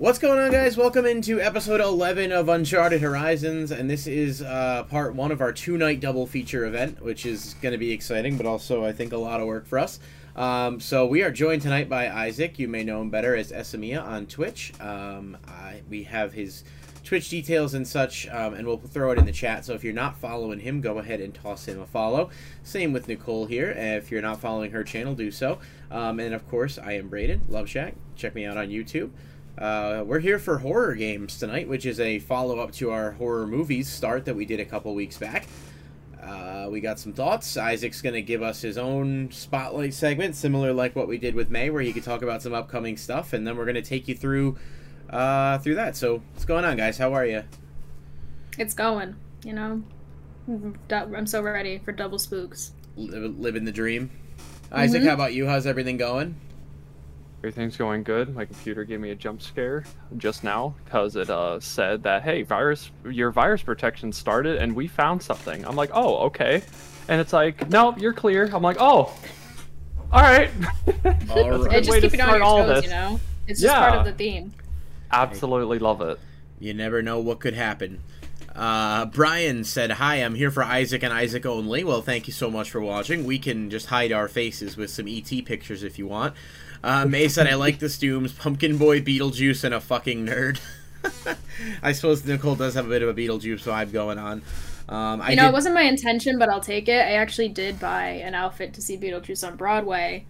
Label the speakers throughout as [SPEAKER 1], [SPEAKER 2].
[SPEAKER 1] What's going on, guys? Welcome into episode 11 of Uncharted Horizons, and this is uh, part one of our two night double feature event, which is going to be exciting, but also, I think, a lot of work for us. Um, so, we are joined tonight by Isaac. You may know him better as Esamea on Twitch. Um, I, we have his Twitch details and such, um, and we'll throw it in the chat. So, if you're not following him, go ahead and toss him a follow. Same with Nicole here. If you're not following her channel, do so. Um, and of course, I am Braden, Love Shack. Check me out on YouTube. Uh, we're here for horror games tonight, which is a follow up to our horror movies start that we did a couple weeks back. Uh, we got some thoughts. Isaac's going to give us his own spotlight segment, similar like what we did with May, where he could talk about some upcoming stuff, and then we're going to take you through uh, through that. So, what's going on, guys? How are you?
[SPEAKER 2] It's going. You know, I'm so ready for double spooks.
[SPEAKER 1] living the dream. Isaac, mm-hmm. how about you? How's everything going?
[SPEAKER 3] Everything's going good. My computer gave me a jump scare just now because it uh, said that hey, virus, your virus protection started, and we found something. I'm like, oh, okay, and it's like, no, you're clear. I'm like, oh, all right.
[SPEAKER 2] all right. It just keep it on your toes, you know. It's just yeah. part of the theme.
[SPEAKER 3] Absolutely love it.
[SPEAKER 1] You never know what could happen. Uh, Brian said, Hi, I'm here for Isaac and Isaac only. Well, thank you so much for watching. We can just hide our faces with some ET pictures if you want. Uh, May said, I like the Stooms, Pumpkin Boy, Beetlejuice, and a fucking nerd. I suppose Nicole does have a bit of a Beetlejuice vibe going on. Um,
[SPEAKER 2] I you know, did... it wasn't my intention, but I'll take it. I actually did buy an outfit to see Beetlejuice on Broadway,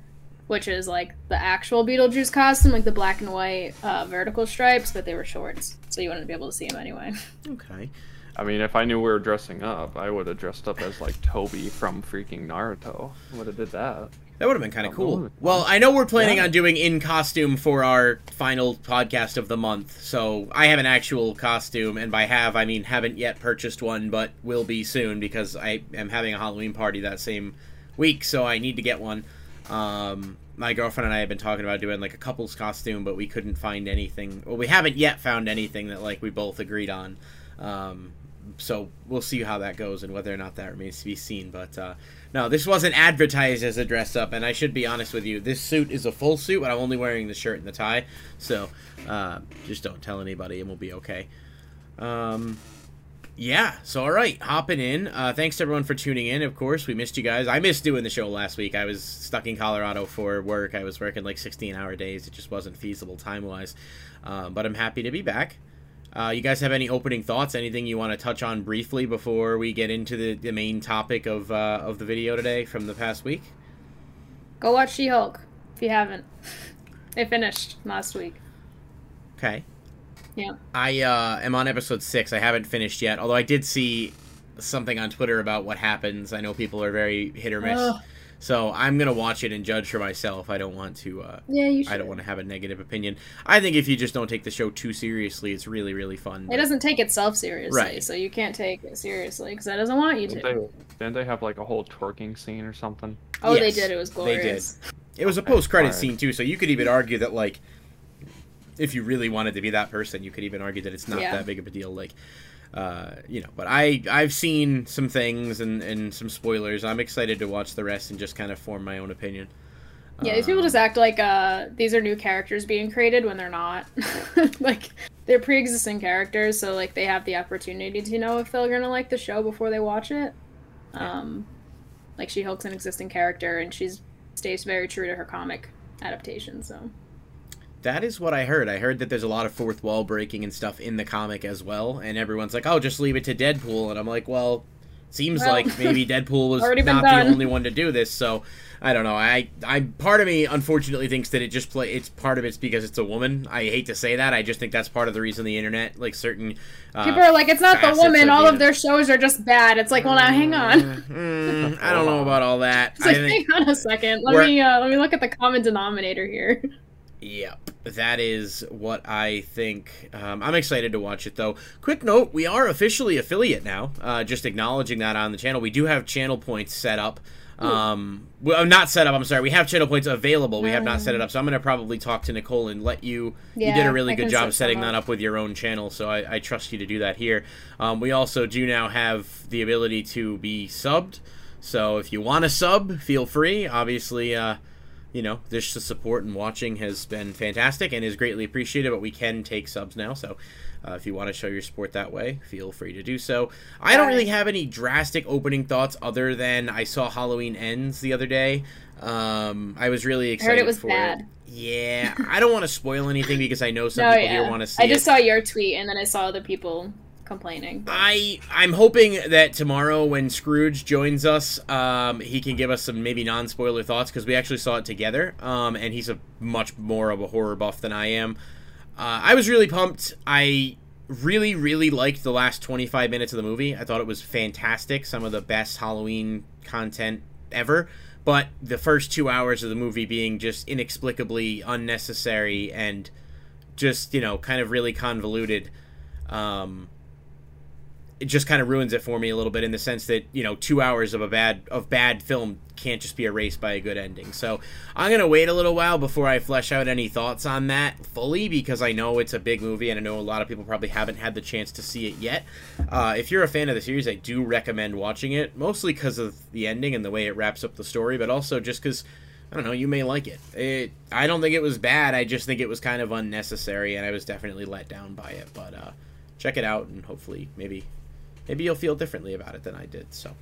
[SPEAKER 2] which is like the actual Beetlejuice costume, like the black and white uh, vertical stripes, but they were shorts, so you wouldn't be able to see him anyway.
[SPEAKER 1] Okay.
[SPEAKER 3] I mean, if I knew we were dressing up, I would have dressed up as like Tobi from freaking Naruto. Would have did that.
[SPEAKER 1] That would have been kind of cool. Well, I know we're planning yeah. on doing in costume for our final podcast of the month, so I have an actual costume, and by have I mean haven't yet purchased one, but will be soon because I am having a Halloween party that same week, so I need to get one. Um, my girlfriend and I have been talking about doing like a couple's costume, but we couldn't find anything. Well, we haven't yet found anything that like we both agreed on. Um, so we'll see how that goes and whether or not that remains to be seen. But uh, no, this wasn't advertised as a dress up, and I should be honest with you. This suit is a full suit, but I'm only wearing the shirt and the tie. So uh, just don't tell anybody, and we'll be okay. Um, yeah, so all right, hopping in. Uh, thanks everyone for tuning in. Of course, we missed you guys. I missed doing the show last week. I was stuck in Colorado for work. I was working like 16 hour days. It just wasn't feasible time wise. Uh, but I'm happy to be back. Uh, you guys have any opening thoughts? Anything you want to touch on briefly before we get into the, the main topic of uh, of the video today from the past week?
[SPEAKER 2] Go watch She Hulk if you haven't. It finished last week.
[SPEAKER 1] Okay.
[SPEAKER 2] Yeah.
[SPEAKER 1] I uh, am on episode six. I haven't finished yet, although I did see something on Twitter about what happens. I know people are very hit or miss. So I'm gonna watch it and judge for myself. I don't want to. Uh,
[SPEAKER 2] yeah, you should.
[SPEAKER 1] I don't want to have a negative opinion. I think if you just don't take the show too seriously, it's really really fun.
[SPEAKER 2] But... It doesn't take itself seriously, right. so you can't take it seriously because that doesn't want you to.
[SPEAKER 3] Didn't they, didn't they have like a whole twerking scene or something?
[SPEAKER 2] Oh, yes, they did. It was glorious.
[SPEAKER 1] They did. It was a post credit scene too, so you could even argue that like, if you really wanted to be that person, you could even argue that it's not yeah. that big of a deal. Like uh, you know, but I I've seen some things and, and some spoilers. I'm excited to watch the rest and just kind of form my own opinion.
[SPEAKER 2] Yeah, these people just act like uh, these are new characters being created when they're not. like they're pre-existing characters, so like they have the opportunity to know if they're gonna like the show before they watch it. Um, like She Hulk's an existing character, and she's stays very true to her comic adaptation. So
[SPEAKER 1] that is what I heard. I heard that there's a lot of fourth wall breaking and stuff in the comic as well, and everyone's like, "Oh, just leave it to Deadpool," and I'm like, "Well, seems well, like maybe Deadpool was not the only one to do this." So I don't know. I I part of me unfortunately thinks that it just play. It's part of it's because it's a woman. I hate to say that. I just think that's part of the reason the internet, like certain
[SPEAKER 2] uh, people are like, it's not the woman. All of their shows are just bad. It's like, well, now hang on.
[SPEAKER 1] mm, I don't know about all that.
[SPEAKER 2] It's like, hang on a second. Let me uh, let me look at the common denominator here.
[SPEAKER 1] Yep, that is what I think. Um, I'm excited to watch it though. Quick note: we are officially affiliate now. Uh, just acknowledging that on the channel, we do have channel points set up. Um, well, not set up. I'm sorry. We have channel points available. We have not set it up. So I'm going to probably talk to Nicole and let you. Yeah, you did a really I good job setting that up with your own channel. So I, I trust you to do that here. Um, we also do now have the ability to be subbed. So if you want to sub, feel free. Obviously. Uh, you know, this support and watching has been fantastic and is greatly appreciated. But we can take subs now, so uh, if you want to show your support that way, feel free to do so. I don't really have any drastic opening thoughts other than I saw Halloween Ends the other day. Um, I was really excited
[SPEAKER 2] I heard it was
[SPEAKER 1] for
[SPEAKER 2] bad.
[SPEAKER 1] it. Yeah, I don't want to spoil anything because I know some
[SPEAKER 2] No,
[SPEAKER 1] people
[SPEAKER 2] yeah.
[SPEAKER 1] here want to see
[SPEAKER 2] I
[SPEAKER 1] it.
[SPEAKER 2] just saw your tweet and then I saw other people complaining.
[SPEAKER 1] I I'm hoping that tomorrow when Scrooge joins us, um, he can give us some maybe non spoiler thoughts because we actually saw it together. Um, and he's a much more of a horror buff than I am. Uh, I was really pumped. I really really liked the last 25 minutes of the movie. I thought it was fantastic. Some of the best Halloween content ever. But the first two hours of the movie being just inexplicably unnecessary and just you know kind of really convoluted. Um, it just kind of ruins it for me a little bit in the sense that you know two hours of a bad of bad film can't just be erased by a good ending so i'm gonna wait a little while before i flesh out any thoughts on that fully because i know it's a big movie and i know a lot of people probably haven't had the chance to see it yet uh, if you're a fan of the series i do recommend watching it mostly because of the ending and the way it wraps up the story but also just because I don't know. You may like it. It. I don't think it was bad. I just think it was kind of unnecessary, and I was definitely let down by it. But uh, check it out, and hopefully, maybe maybe you'll feel differently about it than I did. So,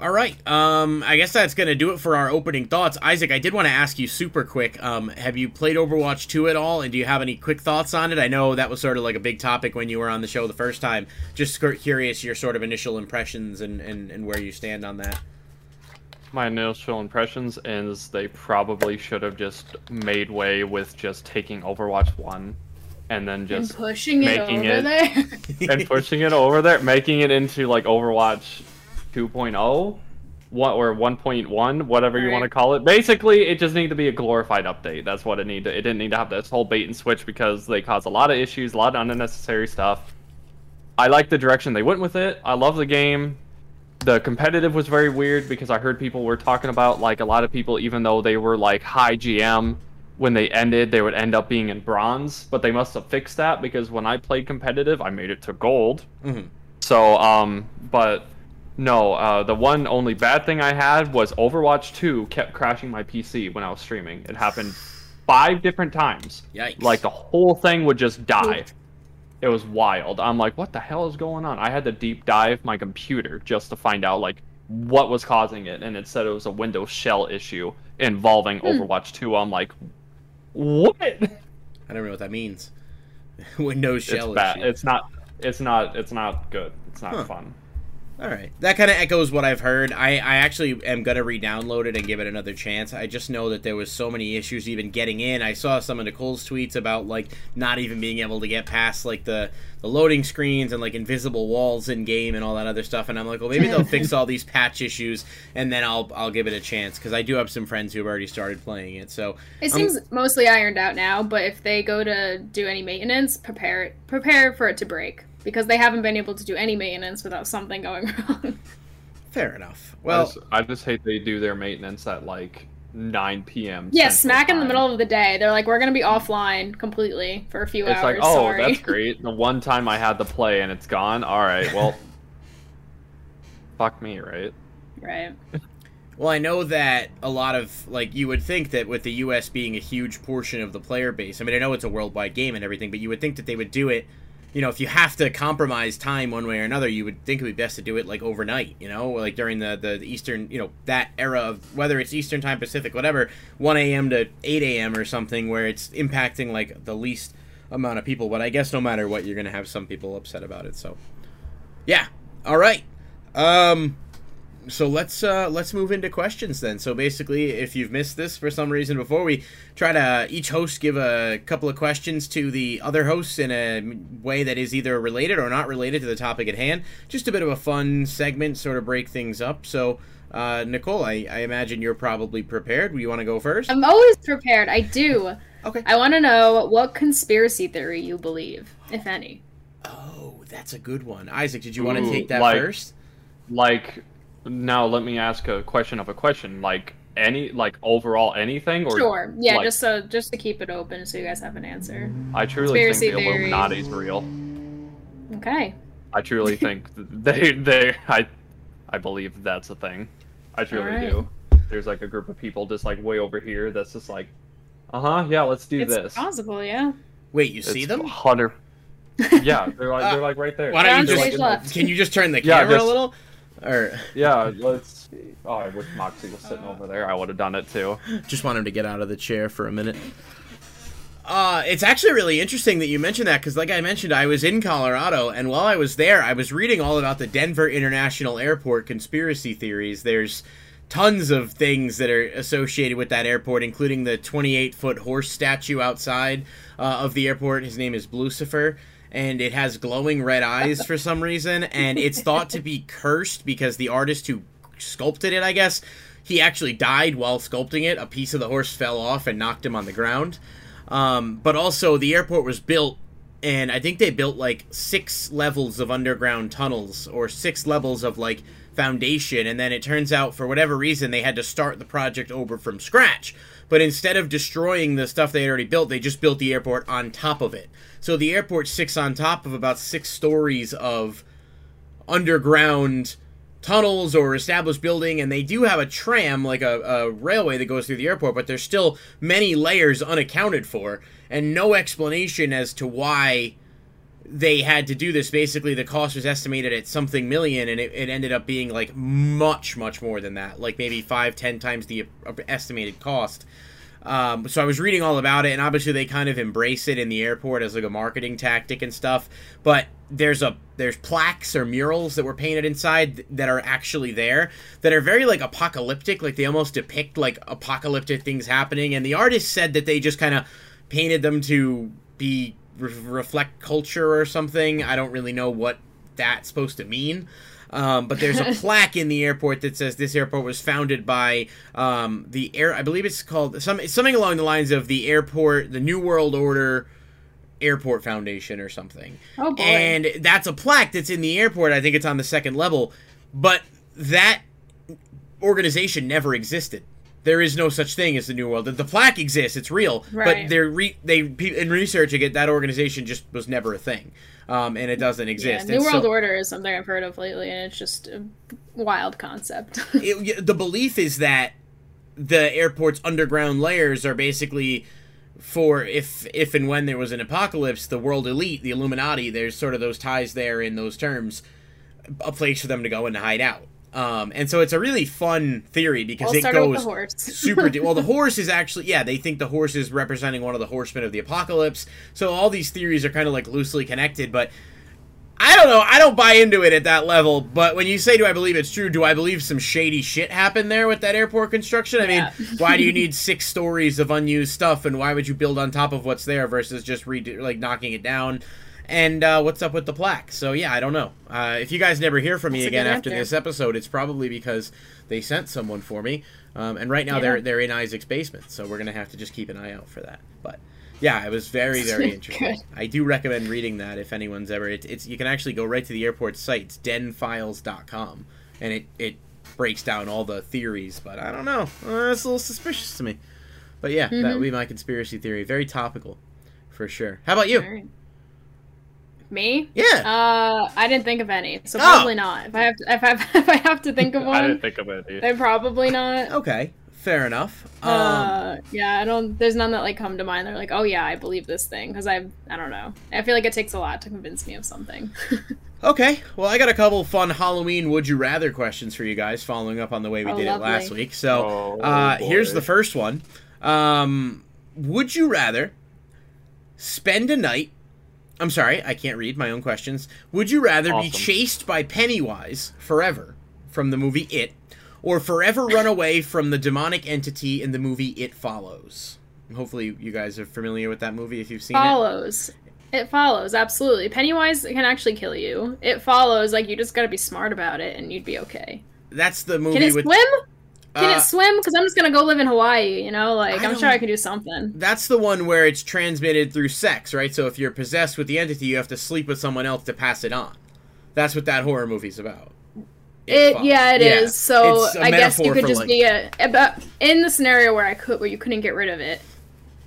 [SPEAKER 1] all right. Um, I guess that's gonna do it for our opening thoughts. Isaac, I did want to ask you super quick. Um, have you played Overwatch 2 at all, and do you have any quick thoughts on it? I know that was sort of like a big topic when you were on the show the first time. Just curious your sort of initial impressions and, and, and where you stand on that.
[SPEAKER 3] My initial impressions is they probably should have just made way with just taking Overwatch 1 and then
[SPEAKER 2] And
[SPEAKER 3] just
[SPEAKER 2] pushing it over
[SPEAKER 3] it-
[SPEAKER 2] there.
[SPEAKER 3] and pushing it over there, making it into like Overwatch 2.0, what or 1.1, whatever you want to call it. Basically, it just needed to be a glorified update. That's what it needed. It didn't need to have this whole bait and switch because they caused a lot of issues, a lot of unnecessary stuff. I like the direction they went with it. I love the game. The competitive was very weird because I heard people were talking about like a lot of people, even though they were like high GM, when they ended, they would end up being in bronze. But they must have fixed that because when I played competitive, I made it to gold.
[SPEAKER 1] Mhm.
[SPEAKER 3] So, um, but no, uh, the one only bad thing I had was Overwatch 2 kept crashing my PC when I was streaming. It happened five different times.
[SPEAKER 1] Yikes!
[SPEAKER 3] Like the whole thing would just die. It was wild. I'm like, what the hell is going on? I had to deep dive my computer just to find out like what was causing it, and it said it was a Windows shell issue involving Overwatch 2. I'm like, what?
[SPEAKER 1] I don't know what that means. Windows shell
[SPEAKER 3] it's bad.
[SPEAKER 1] issue.
[SPEAKER 3] It's not. It's not. It's not good. It's not
[SPEAKER 1] Huh.
[SPEAKER 3] fun.
[SPEAKER 1] All right, that kind of echoes what I've heard. I, I actually am gonna re-download it and give it another chance. I just know that there was so many issues even getting in. I saw some of Nicole's tweets about like not even being able to get past like the the loading screens and like invisible walls in game and all that other stuff. And I'm like, well, maybe they'll fix all these patch issues and then I'll I'll give it a chance because I do have some friends who've already started playing it. So
[SPEAKER 2] It
[SPEAKER 1] Um,
[SPEAKER 2] seems mostly ironed out now, but if they go to do any maintenance, prepare it prepare for it to break because they haven't been able to do any maintenance without something going wrong.
[SPEAKER 1] fair enough.
[SPEAKER 3] Well, I just, I just hate they do their maintenance at like 9 p.m.
[SPEAKER 2] yeah,
[SPEAKER 3] Central
[SPEAKER 2] smack in the middle of the day. They're like, we're gonna be offline completely for a few
[SPEAKER 3] It's
[SPEAKER 2] hours.
[SPEAKER 3] It's like, oh,
[SPEAKER 2] sorry.
[SPEAKER 3] that's great. The one time I had to play and it's gone. All right, well, fuck me, right?
[SPEAKER 2] right.
[SPEAKER 1] Well, I know that a lot of like you would think that with the U.S. being a huge portion of the player base. I mean, I know it's a worldwide game and everything, but you would think that they would do it. You know, if you have to compromise time one way or another, you would think it would be best to do it like overnight. You know, like during the the, the Eastern, you know, that era of whether it's Eastern time, Pacific, whatever, 1 a.m. to 8 a.m. or something, where it's impacting like the least amount of people. But I guess no matter what, you're gonna have some people upset about it. So, yeah. All right. Um so let's uh, let's move into questions then. So basically, if you've missed this for some reason before, we try to each host give a couple of questions to the other hosts in a way that is either related or not related to the topic at hand. Just a bit of a fun segment, sort of break things up. So, uh, Nicole, I, I imagine you're probably prepared. You want to go first?
[SPEAKER 2] I'm always prepared. I do.
[SPEAKER 1] Okay.
[SPEAKER 2] I want to know what conspiracy theory you believe, if any.
[SPEAKER 1] Oh, that's a good one. Isaac, did you want to take that
[SPEAKER 3] like-
[SPEAKER 1] first?
[SPEAKER 3] Like, now let me ask a question of a question. Like, any, like, overall anything? Or
[SPEAKER 2] Sure. Yeah,
[SPEAKER 3] like-
[SPEAKER 2] just so just to keep it open so you guys have an answer.
[SPEAKER 3] I truly think
[SPEAKER 2] Conspiracy
[SPEAKER 3] the
[SPEAKER 2] theory.
[SPEAKER 3] Illuminati's real.
[SPEAKER 2] Okay.
[SPEAKER 3] I truly think they, they, I, I believe that's a thing. I truly
[SPEAKER 2] Alright.
[SPEAKER 3] do. there's like a group of people just like way over here that's just like, uh huh, yeah, let's do
[SPEAKER 2] It's
[SPEAKER 3] this.
[SPEAKER 2] possible, yeah.
[SPEAKER 1] Wait, you see them?
[SPEAKER 3] Hundred. yeah, they're like they're like right there.
[SPEAKER 1] Why don't you just
[SPEAKER 2] stage left.
[SPEAKER 1] can you just turn the
[SPEAKER 3] Yeah,
[SPEAKER 1] camera a little? Or
[SPEAKER 3] Yeah, let's. Oh, I wish Moxie was sitting over there. I would have done it too.
[SPEAKER 1] just want him to get out of the chair for a minute. Uh, it's actually really interesting that you mentioned that because, like I mentioned, I was in Colorado, and while I was there, I was reading all about the Denver International Airport conspiracy theories. There's tons of things that are associated with that airport, including the 28 foot horse statue outside uh, of the airport. His name is Blucifer. And it has glowing red eyes for some reason, and it's thought to be cursed because the artist who sculpted it, I guess, he actually died while sculpting it. A piece of the horse fell off and knocked him on the ground. Um, but also, the airport was built, and I think they built like six levels of underground tunnels or six levels of like foundation. And then it turns out, for whatever reason, they had to start the project over from scratch. But instead of destroying the stuff they had already built, they just built the airport on top of it. So the airport sits on top of about six stories of underground tunnels or established building and they do have a tram like a, a railway that goes through the airport but there's still many layers unaccounted for and no explanation as to why they had to do this basically the cost was estimated at something million and it, it ended up being like much much more than that like maybe five ten times the estimated cost um, so I was reading all about it, and obviously they kind of embrace it in the airport as like a marketing tactic and stuff. But there's a there's plaques or murals that were painted inside that are actually there that are very like apocalyptic, like they almost depict like apocalyptic things happening. And the artist said that they just kind of painted them to be re- reflect culture or something. I don't really know what that's supposed to mean. Um, but there's a plaque in the airport that says this airport was founded by um, the air. I believe it's called some something along the lines of the airport, the New World Order Airport Foundation or something.
[SPEAKER 2] Oh boy.
[SPEAKER 1] And that's a plaque that's in the airport. I think it's on the second level, but that organization never existed. There is no such thing as the New World. The plaque exists; it's real, but they're re- they in researching it, that organization just was never a thing, um, and it doesn't
[SPEAKER 2] yeah,
[SPEAKER 1] exist.
[SPEAKER 2] New
[SPEAKER 1] And
[SPEAKER 2] World
[SPEAKER 1] so-
[SPEAKER 2] Order is something I've heard of lately, and it's just a wild concept.
[SPEAKER 1] it, the belief is that the airport's underground layers are basically for if if and when there was an apocalypse, the world elite, the Illuminati, there's sort of those ties there in those terms, a place for them to go and hide out. Um, and so it's a really fun theory because
[SPEAKER 2] I'll
[SPEAKER 1] it goes
[SPEAKER 2] with the horse.
[SPEAKER 1] super deep. Well, the horse is actually yeah. They think the horse is representing one of the horsemen of the apocalypse. So all these theories are kind of like loosely connected, but I don't know. I don't buy into it at that level. But when you say, "Do I believe it's true?" Do I believe some shady shit happened there with that airport construction? I mean, why do you need six stories of unused stuff, and why would you build on top of what's there versus just redo like knocking it down? And uh, what's up with the plaque? So yeah, I don't know. Uh, if you guys never hear from me
[SPEAKER 2] That's
[SPEAKER 1] again after this episode, it's probably because they sent someone for me. Um, and right now
[SPEAKER 2] Yeah.
[SPEAKER 1] they're they're in Isaac's basement, so we're gonna have to just keep an eye out for that. But yeah, it was very very interesting. I do recommend reading that if anyone's ever. It, it's you can actually go right to the airport site, it's denfiles.com, and it it breaks down all the theories. But I don't know, uh, it's a little suspicious to me. But yeah, that
[SPEAKER 2] Mhm.
[SPEAKER 1] would be my conspiracy theory. Very topical, for sure. How about you?
[SPEAKER 2] Alright. Me?
[SPEAKER 1] Yeah.
[SPEAKER 2] Uh, I didn't think of any, so
[SPEAKER 1] Oh.
[SPEAKER 2] probably not. If I have to, if I, have, if I have to think of one,
[SPEAKER 3] I didn't think of it. Either.
[SPEAKER 2] then probably not.
[SPEAKER 1] okay, fair enough. Um,
[SPEAKER 2] uh, yeah, I don't. There's none that like come to mind. They're like, oh yeah, I believe this thing because I, I don't know. I feel like it takes a lot to convince me of something.
[SPEAKER 1] Okay, well, I got a couple fun Halloween would you rather questions for you guys, following up on the way we
[SPEAKER 2] Oh,
[SPEAKER 1] did it last week. So,
[SPEAKER 3] Oh,
[SPEAKER 1] uh, here's the first one. Um, would you rather spend a night? I'm sorry, I can't read my own questions. Would you rather be chased by Pennywise forever from the movie It, or forever run away from the demonic entity in the movie It Follows? Hopefully, you guys are familiar with that movie if you've seen it.
[SPEAKER 2] follows. It follows absolutely. Pennywise can actually kill you. It follows. Like you just gotta be smart about it, and you'd be okay.
[SPEAKER 1] That's the movie
[SPEAKER 2] Can it
[SPEAKER 1] with.
[SPEAKER 2] swim? Can
[SPEAKER 1] uh,
[SPEAKER 2] it swim? Because I'm just gonna go live in Hawaii. You know, like
[SPEAKER 1] I
[SPEAKER 2] I'm sure I can do something.
[SPEAKER 1] That's the one where it's transmitted through sex, right? So if you're possessed with the entity, you have to sleep with someone else to pass it on. That's what that horror movie's about.
[SPEAKER 2] It,
[SPEAKER 1] follows.
[SPEAKER 2] yeah, it is. So I guess you could just
[SPEAKER 1] like-
[SPEAKER 2] be a about in the scenario where I could where you couldn't get rid of it.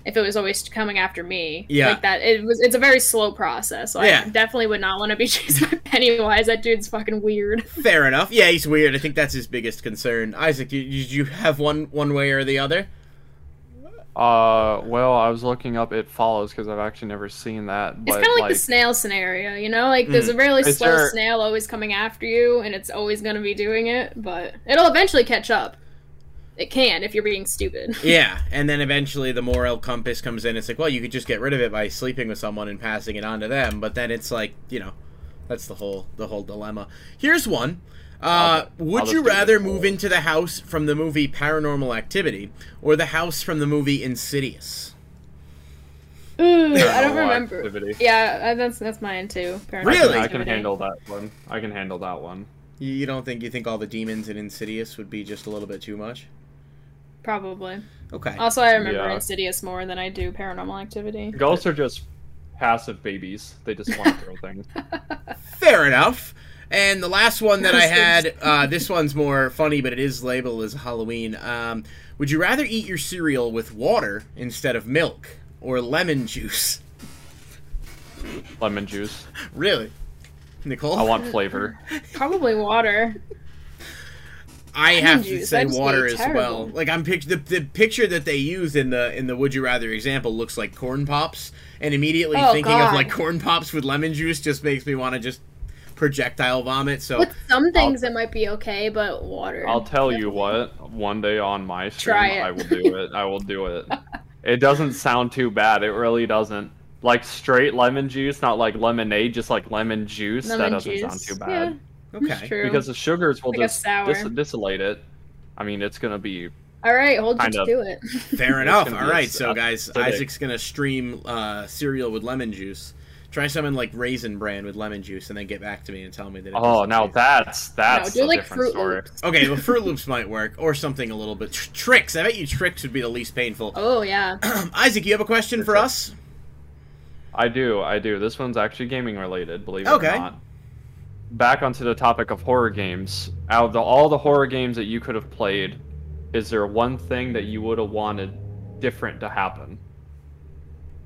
[SPEAKER 2] If it was always coming after me.
[SPEAKER 1] Yeah.
[SPEAKER 2] Like that. It was. It's a very slow process. So
[SPEAKER 1] Yeah.
[SPEAKER 2] I definitely would not want to be chased by Pennywise. That dude's fucking weird.
[SPEAKER 1] Fair enough. Yeah, he's weird. I think that's his biggest concern. Isaac, did did you have one one way or the other?
[SPEAKER 3] Uh, well, I was looking up It Follows because I've actually never seen that.
[SPEAKER 2] It's kind of like,
[SPEAKER 3] like,
[SPEAKER 2] the snail scenario, you know? Like there's a really
[SPEAKER 3] Is
[SPEAKER 2] slow
[SPEAKER 3] there-
[SPEAKER 2] snail always coming after you, and it's always going to be doing it, but it'll eventually catch up. It can if you're being stupid.
[SPEAKER 1] Yeah, and then eventually the moral compass comes in. It's like, well, you could just get rid of it by sleeping with someone and passing it on to them. But then it's like, you know, that's the whole the whole dilemma. Here's one. Uh,
[SPEAKER 3] I'll-
[SPEAKER 1] would
[SPEAKER 3] I'll
[SPEAKER 1] you rather move into the house from the movie Paranormal Activity or the house from the movie Insidious?
[SPEAKER 2] Ooh, I don't remember.
[SPEAKER 3] Activity.
[SPEAKER 2] Yeah, uh, that's that's mine too. Paranormal
[SPEAKER 1] Really?
[SPEAKER 3] I can
[SPEAKER 2] Activity.
[SPEAKER 3] handle that one. I can handle that one.
[SPEAKER 1] You you don't think you think all the demons in Insidious would be just a little bit too much?
[SPEAKER 2] Probably.
[SPEAKER 1] Okay.
[SPEAKER 2] Also, I remember
[SPEAKER 3] Yeah.
[SPEAKER 2] Insidious more than I do Paranormal Activity.
[SPEAKER 3] Ghosts are just passive babies. They just want to throw things.
[SPEAKER 1] Fair enough. And the last one that I had, uh, this one's more funny, but it is labeled as Halloween. Um, would you rather eat your cereal with water instead of milk or lemon juice?
[SPEAKER 3] Lemon juice.
[SPEAKER 1] Really? Nicole?
[SPEAKER 3] I want flavor.
[SPEAKER 2] Probably water.
[SPEAKER 1] I
[SPEAKER 2] lemon
[SPEAKER 1] have to say water as
[SPEAKER 2] terrible.
[SPEAKER 1] well. Like I'm pic- the, the picture that they use in the in the would you rather example looks like corn pops, and immediately
[SPEAKER 2] Oh,
[SPEAKER 1] thinking of like corn pops with lemon juice just makes me want to just projectile vomit. So
[SPEAKER 2] With some things, it might be okay, but water.
[SPEAKER 3] I'll tell you what. One day on my stream, I will do it. I will do it. It doesn't sound too bad. It really doesn't. Like straight lemon juice, not like lemonade, just like lemon juice. that doesn't
[SPEAKER 2] juice.
[SPEAKER 3] sound too bad.
[SPEAKER 2] that's
[SPEAKER 1] okay.
[SPEAKER 2] true.
[SPEAKER 3] Because the sugars will
[SPEAKER 2] Like
[SPEAKER 3] just
[SPEAKER 2] sour.
[SPEAKER 3] dis- distillate it. I mean, it's gonna be.
[SPEAKER 2] All right, hold you to do it.
[SPEAKER 1] Fair enough.
[SPEAKER 3] gonna
[SPEAKER 1] All
[SPEAKER 3] be
[SPEAKER 1] right,
[SPEAKER 3] a-
[SPEAKER 1] so guys,
[SPEAKER 3] acidic.
[SPEAKER 1] Isaac's gonna stream uh, cereal with lemon juice. Try something like raisin bran with lemon juice, and then get back to me and tell me that. It
[SPEAKER 3] Oh, now
[SPEAKER 1] taste-
[SPEAKER 3] that's that's
[SPEAKER 2] no, do
[SPEAKER 3] a
[SPEAKER 2] like
[SPEAKER 3] different
[SPEAKER 2] Fruit
[SPEAKER 3] story.
[SPEAKER 2] Loops.
[SPEAKER 1] Okay, well, Fruit Loops might work, or something a little bit. Tr- Trix. I bet you Trix would be the least painful.
[SPEAKER 2] Oh yeah.
[SPEAKER 1] Isaac, you have a question for us?
[SPEAKER 3] I do, I do. This one's actually gaming related, believe it
[SPEAKER 1] Okay.
[SPEAKER 3] or not. Back onto the topic of horror games. Out of the, all the horror games that you could have played, is there one thing that you would have wanted different to happen?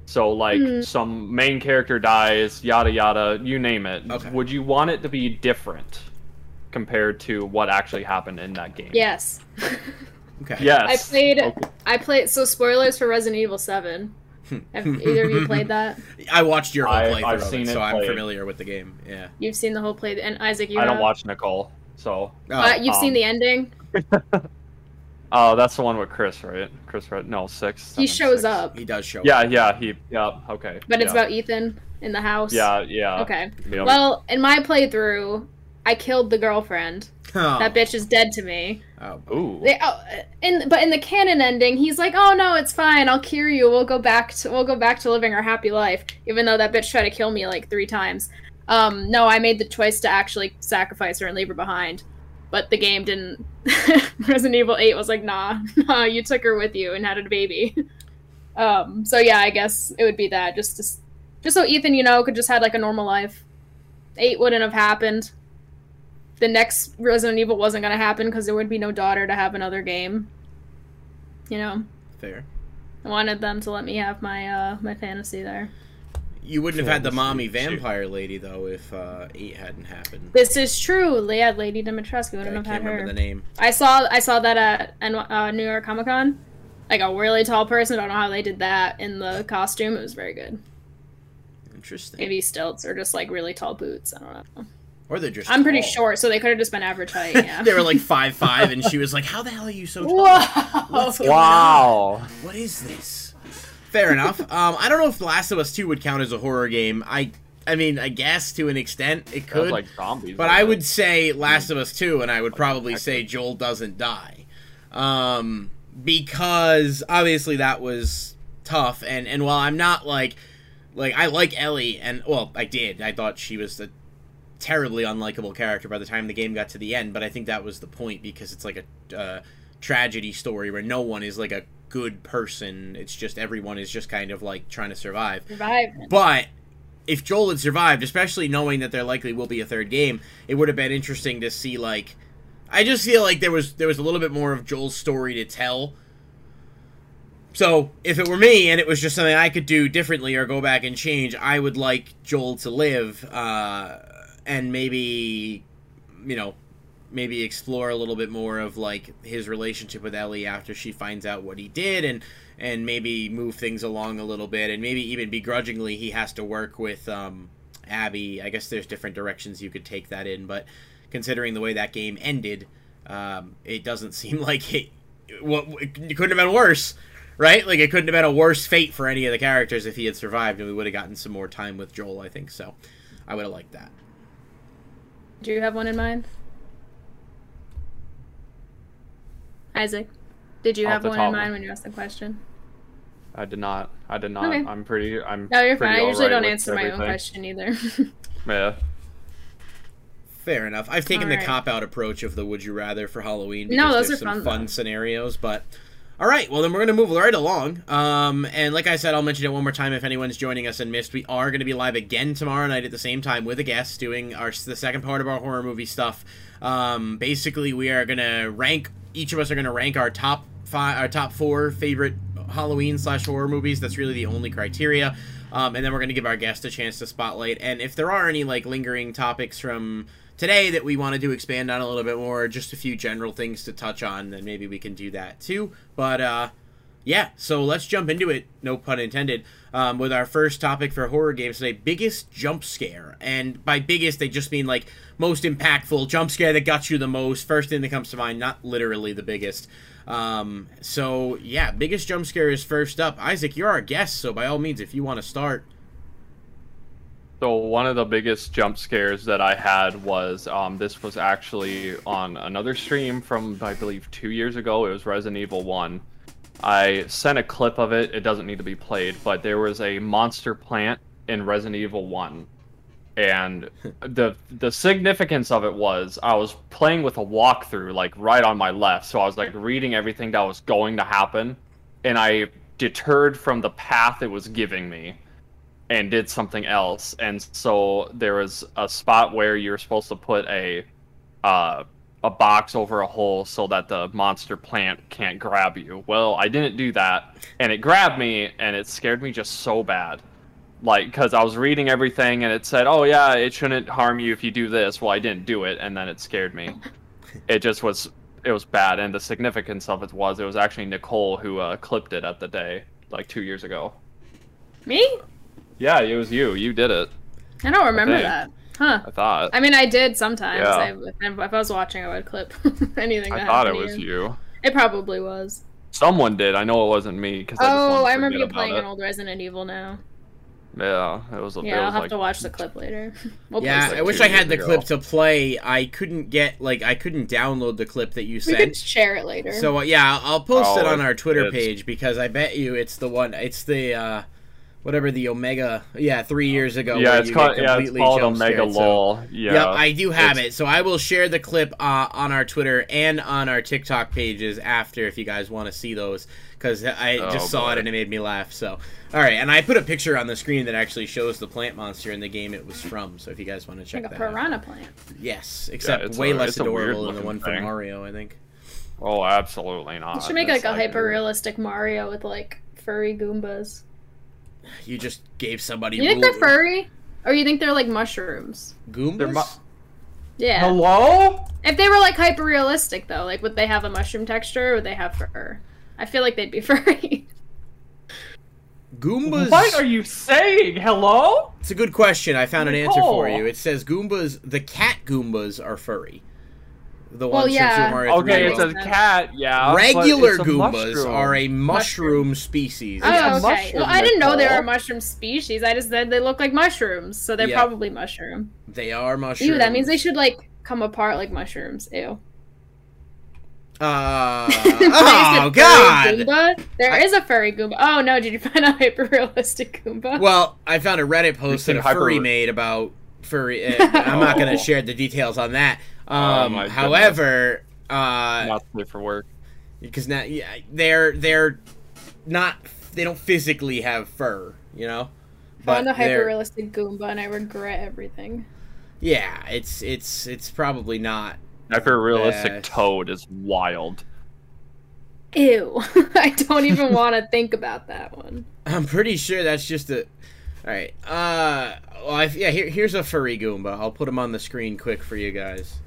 [SPEAKER 3] So, like,
[SPEAKER 2] Hmm.
[SPEAKER 3] some main character dies, yada yada, you name it.
[SPEAKER 1] Okay.
[SPEAKER 3] Would you want it to be different compared to what actually happened in that game?
[SPEAKER 2] Yes.
[SPEAKER 1] Okay.
[SPEAKER 3] Yes.
[SPEAKER 2] I played.
[SPEAKER 3] Okay.
[SPEAKER 2] I played. So spoilers for Resident Evil Seven. Have either of you played that?
[SPEAKER 1] I watched your whole
[SPEAKER 3] I-
[SPEAKER 1] playthrough
[SPEAKER 3] I've seen
[SPEAKER 1] it,
[SPEAKER 3] it
[SPEAKER 1] so I'm familiar with the game. Yeah.
[SPEAKER 2] You've seen the whole play, and Isaac, you
[SPEAKER 3] I don't
[SPEAKER 2] have?
[SPEAKER 3] watch Nicole, so.
[SPEAKER 1] Oh,
[SPEAKER 2] Uh, you've seen
[SPEAKER 3] um,
[SPEAKER 2] the ending.
[SPEAKER 3] Oh, that's the one with Chris, right? Chris, right? No, six.
[SPEAKER 2] He shows
[SPEAKER 3] six.
[SPEAKER 2] up,
[SPEAKER 1] he does show.
[SPEAKER 3] Yeah,
[SPEAKER 1] up.
[SPEAKER 3] yeah, he, yeah, okay.
[SPEAKER 2] but it's about Ethan in the house.
[SPEAKER 3] Yeah, yeah.
[SPEAKER 2] Okay.
[SPEAKER 3] yeah.
[SPEAKER 2] Well, in my playthrough, I killed the girlfriend.
[SPEAKER 1] Oh.
[SPEAKER 2] That bitch is dead to me.
[SPEAKER 1] Oh.
[SPEAKER 3] Ooh.
[SPEAKER 2] They, oh, in but in the canon ending, he's like, "Oh no, it's fine. I'll cure you. We'll go back to we'll go back to living our happy life." Even though that bitch tried to kill me like three times. Um, no, I made the choice to actually sacrifice her and leave her behind. But the game didn't. Resident Evil Eight was like, "Nah, nah, you took her with you and had a baby." um, so yeah, I guess it would be that just to, just so Ethan, you know, could just had like a normal life. Eight wouldn't have happened the next Resident Evil wasn't going to happen because there would be no daughter to have another game. You know,
[SPEAKER 1] Fair.
[SPEAKER 2] I wanted them to let me have my uh my fantasy there.
[SPEAKER 1] You wouldn't have had the mommy vampire lady though if uh, eight hadn't happened.
[SPEAKER 2] This is true. Yeah, Lady Dimitrescu
[SPEAKER 1] I
[SPEAKER 2] wouldn't have
[SPEAKER 1] can't
[SPEAKER 2] had
[SPEAKER 1] remember
[SPEAKER 2] her.
[SPEAKER 1] the name.
[SPEAKER 2] I saw I saw that at N- uh, New York Comic Con. Like a really tall person. I don't know how they did that in the costume. It was very good.
[SPEAKER 1] Interesting.
[SPEAKER 2] Maybe stilts or just like really tall boots. I don't know.
[SPEAKER 1] Or they're just.
[SPEAKER 2] I'm pretty
[SPEAKER 1] tall.
[SPEAKER 2] short, so they could have just been average height. Yeah.
[SPEAKER 1] they were like five five, and she was like, "How the hell are you so tall?
[SPEAKER 2] Whoa!
[SPEAKER 1] What's going
[SPEAKER 3] Wow.
[SPEAKER 1] What is this?" Fair enough. Um, I don't know if The Last of Us Two would count as a horror game. I, I mean, I guess to an extent it
[SPEAKER 3] Sounds
[SPEAKER 1] could.
[SPEAKER 3] like zombies.
[SPEAKER 1] But
[SPEAKER 3] isn't
[SPEAKER 1] I would say Last of Us 2, and I would probably say Joel doesn't die. Um, because obviously that was tough, and, and while I'm not like, like, I like Ellie, and, well, I did. I thought she was a terribly unlikable character by the time the game got to the end, but I think that was the point because it's like a uh, tragedy story where no one is like a good person. It's just everyone is just kind of like trying to survive.
[SPEAKER 2] Survived.
[SPEAKER 1] But if Joel had survived, especially knowing that there likely will be a third game, it would have been interesting to see like I just feel like there was there was a little bit more of Joel's story to tell So if it were me and it was just something I could do differently or go back and change, I would like Joel to live, uh, and maybe, you know, maybe explore a little bit more of like his relationship with Ellie after she finds out what he did, and and maybe move things along a little bit, and maybe even begrudgingly he has to work with um, Abby. I guess there's different directions you could take that in, but considering the way that game ended, um, it doesn't seem like it. What it couldn't have been worse right? Like it couldn't have been a worse fate for any of the characters if he had survived, and we would have gotten some more time with Joel. I think so. I would have liked that.
[SPEAKER 2] Do you have one in mind, Isaac? Did you
[SPEAKER 3] Off
[SPEAKER 2] have one in mind when you asked the question?
[SPEAKER 3] I did not. I did not.
[SPEAKER 2] Okay.
[SPEAKER 3] I'm pretty. I'm.
[SPEAKER 2] No, you're fine. I usually
[SPEAKER 3] alright
[SPEAKER 2] don't
[SPEAKER 3] with
[SPEAKER 2] answer my own question either.
[SPEAKER 3] Yeah.
[SPEAKER 1] Fair enough. I've taken the
[SPEAKER 2] Alright.
[SPEAKER 1] cop out approach of the would you rather for Halloween
[SPEAKER 2] No,
[SPEAKER 1] because
[SPEAKER 2] those
[SPEAKER 1] there's
[SPEAKER 2] are
[SPEAKER 1] some
[SPEAKER 2] fun,
[SPEAKER 1] fun scenarios, but all right, well then we're gonna move right along. Um, and like I said, I'll mention it one more time if anyone's joining us and missed. We are gonna be live again tomorrow night at the same time with a guest doing our the second part of our horror movie stuff. Um, basically, we are gonna rank. Each of us are gonna rank our top five, our top four favorite Halloween slash horror movies. That's really the only criteria. Um, and then we're going to give our guest a chance to spotlight. And if there are any like lingering topics from today that we wanted to expand on a little bit more, just a few general things to touch on, then maybe we can do that too. But uh, yeah, so let's jump into it. No pun intended. Um, with our first topic for horror games today, biggest jump scare. And by biggest, they just mean like most impactful jump scare that got you the most. First thing that comes to mind, not literally the biggest. Um, so yeah, biggest jump scare is first up. Isaac, you're our guest, so by all means, if you want to start.
[SPEAKER 3] So one of the biggest jump scares that I had was um, this was actually on another stream from I believe two years ago. It was Resident Evil One. I sent a clip of it. It doesn't need to be played, but there was a monster plant in Resident Evil One, and the the significance of it was I was playing with a walkthrough like right on my left, so I was like reading everything that was going to happen, and I deterred from the path it was giving me and did something else. And so there was a spot where you're supposed to put a uh, a box over a hole so that the monster plant can't grab you. Well, I didn't do that, and it grabbed me, and it scared me just so bad. Like, because I was reading everything, and it said, "Oh yeah, it shouldn't harm you if you do this." Well, I didn't do it, and then it scared me. It just was, it was bad, and the significance of it was, it was actually Nicole who uh, clipped it at the day, like two years ago.
[SPEAKER 2] Me?
[SPEAKER 3] Yeah, it was you. You did it.
[SPEAKER 2] I don't remember
[SPEAKER 3] think.
[SPEAKER 2] that. Huh.
[SPEAKER 3] I thought.
[SPEAKER 2] I mean, I did sometimes.
[SPEAKER 3] Yeah.
[SPEAKER 2] I, if if I was watching, I would clip anything.
[SPEAKER 3] I
[SPEAKER 2] that I
[SPEAKER 3] thought it
[SPEAKER 2] happened to
[SPEAKER 3] was you.
[SPEAKER 2] It probably was.
[SPEAKER 3] Someone did. I know it wasn't me because I just
[SPEAKER 2] Oh,
[SPEAKER 3] wanted
[SPEAKER 2] I remember you playing
[SPEAKER 3] it.
[SPEAKER 2] an old Resident Evil now.
[SPEAKER 3] Yeah, it was. a it
[SPEAKER 2] Yeah, I'll have
[SPEAKER 3] like,
[SPEAKER 2] to watch the clip later. We'll
[SPEAKER 1] yeah,
[SPEAKER 2] post it.
[SPEAKER 1] I wish I had the
[SPEAKER 3] ago.
[SPEAKER 1] clip to play. I couldn't get like I couldn't download the clip that you sent.
[SPEAKER 2] We
[SPEAKER 1] sent.
[SPEAKER 2] could share it later.
[SPEAKER 1] So uh, yeah, I'll post it
[SPEAKER 3] Oh,
[SPEAKER 1] on our Twitter
[SPEAKER 3] it's-
[SPEAKER 1] page because I bet you it's the one. It's the uh, whatever the Omega. Yeah, three years ago.
[SPEAKER 3] Yeah, it's
[SPEAKER 1] you
[SPEAKER 3] called.
[SPEAKER 1] get
[SPEAKER 3] Yeah, it's
[SPEAKER 1] completely
[SPEAKER 3] called
[SPEAKER 1] jump
[SPEAKER 3] Omega
[SPEAKER 1] scared, so-
[SPEAKER 3] Yeah.
[SPEAKER 1] Yep, I do have it. So I will share the clip uh, on our Twitter and on our TikTok pages after if you guys want to see those because I
[SPEAKER 3] Oh,
[SPEAKER 1] just saw it and it made me laugh. So, all right, and I put a picture on the screen that actually shows the plant monster in the game it was from. So if you guys want to check
[SPEAKER 2] like a
[SPEAKER 1] that out,
[SPEAKER 2] piranha plant.
[SPEAKER 1] yes, except
[SPEAKER 3] it's
[SPEAKER 1] way
[SPEAKER 3] a-
[SPEAKER 1] less
[SPEAKER 3] it's a weird
[SPEAKER 1] adorable than the
[SPEAKER 3] looking
[SPEAKER 1] one from. Mario. I think.
[SPEAKER 3] Oh, absolutely not.
[SPEAKER 2] You should make
[SPEAKER 3] That's
[SPEAKER 2] like a hyper realistic Mario with like furry Goombas.
[SPEAKER 1] You just gave somebody.
[SPEAKER 2] You think
[SPEAKER 1] rule-
[SPEAKER 2] they're furry? Or you think they're like mushrooms?
[SPEAKER 1] Goombas?
[SPEAKER 3] They're mu-
[SPEAKER 2] Yeah.
[SPEAKER 3] Hello?
[SPEAKER 2] If they were like hyper realistic though, like would they have a mushroom texture or would they have fur? I feel like they'd be furry.
[SPEAKER 1] Goombas.
[SPEAKER 3] What are you saying? Hello?
[SPEAKER 1] It's a good question. I found an answer for you. It says Goombas. The cat Goombas are furry. The
[SPEAKER 2] Well,
[SPEAKER 1] ones
[SPEAKER 2] yeah.
[SPEAKER 1] from Super Mario
[SPEAKER 3] Okay,
[SPEAKER 1] 3D
[SPEAKER 3] it's a cat. Yeah.
[SPEAKER 1] Regular
[SPEAKER 3] it's a
[SPEAKER 1] Goombas
[SPEAKER 3] mushroom.
[SPEAKER 1] are a mushroom, species.
[SPEAKER 2] oh, okay.
[SPEAKER 3] mushroom,
[SPEAKER 2] Well, I didn't know they
[SPEAKER 3] Nicole.
[SPEAKER 2] were a mushroom species. I just said they look like mushrooms, so they're
[SPEAKER 1] Yeah.
[SPEAKER 2] probably mushroom.
[SPEAKER 1] They are mushrooms.
[SPEAKER 2] Ew, that means they should like come apart like mushrooms. Ew.
[SPEAKER 1] Uh, oh
[SPEAKER 2] furry
[SPEAKER 1] God!
[SPEAKER 2] Goomba? There is a furry Goomba. Oh no, did you find a hyper realistic Goomba?
[SPEAKER 1] Well, I found a Reddit post that
[SPEAKER 3] think
[SPEAKER 1] a furry made about furry. Uh, I'm not going to
[SPEAKER 3] Oh.
[SPEAKER 1] share the details on that.
[SPEAKER 3] Oh,
[SPEAKER 1] Um,
[SPEAKER 3] my goodness.
[SPEAKER 1] however, uh,
[SPEAKER 3] Not safe for work.
[SPEAKER 1] because now yeah, they're they're not they don't physically have fur, you know.
[SPEAKER 2] found a
[SPEAKER 1] they're-
[SPEAKER 2] hyper realistic Goomba and I regret everything.
[SPEAKER 1] Yeah, it's it's it's probably not.
[SPEAKER 3] Hyper realistic
[SPEAKER 1] Yes.
[SPEAKER 3] toad is wild.
[SPEAKER 2] Ew. I don't even want to think about that one.
[SPEAKER 1] I'm pretty sure that's just a. All right. Uh. Well, I, yeah. Here, here's a furry Goomba. I'll put him on the screen quick for you guys.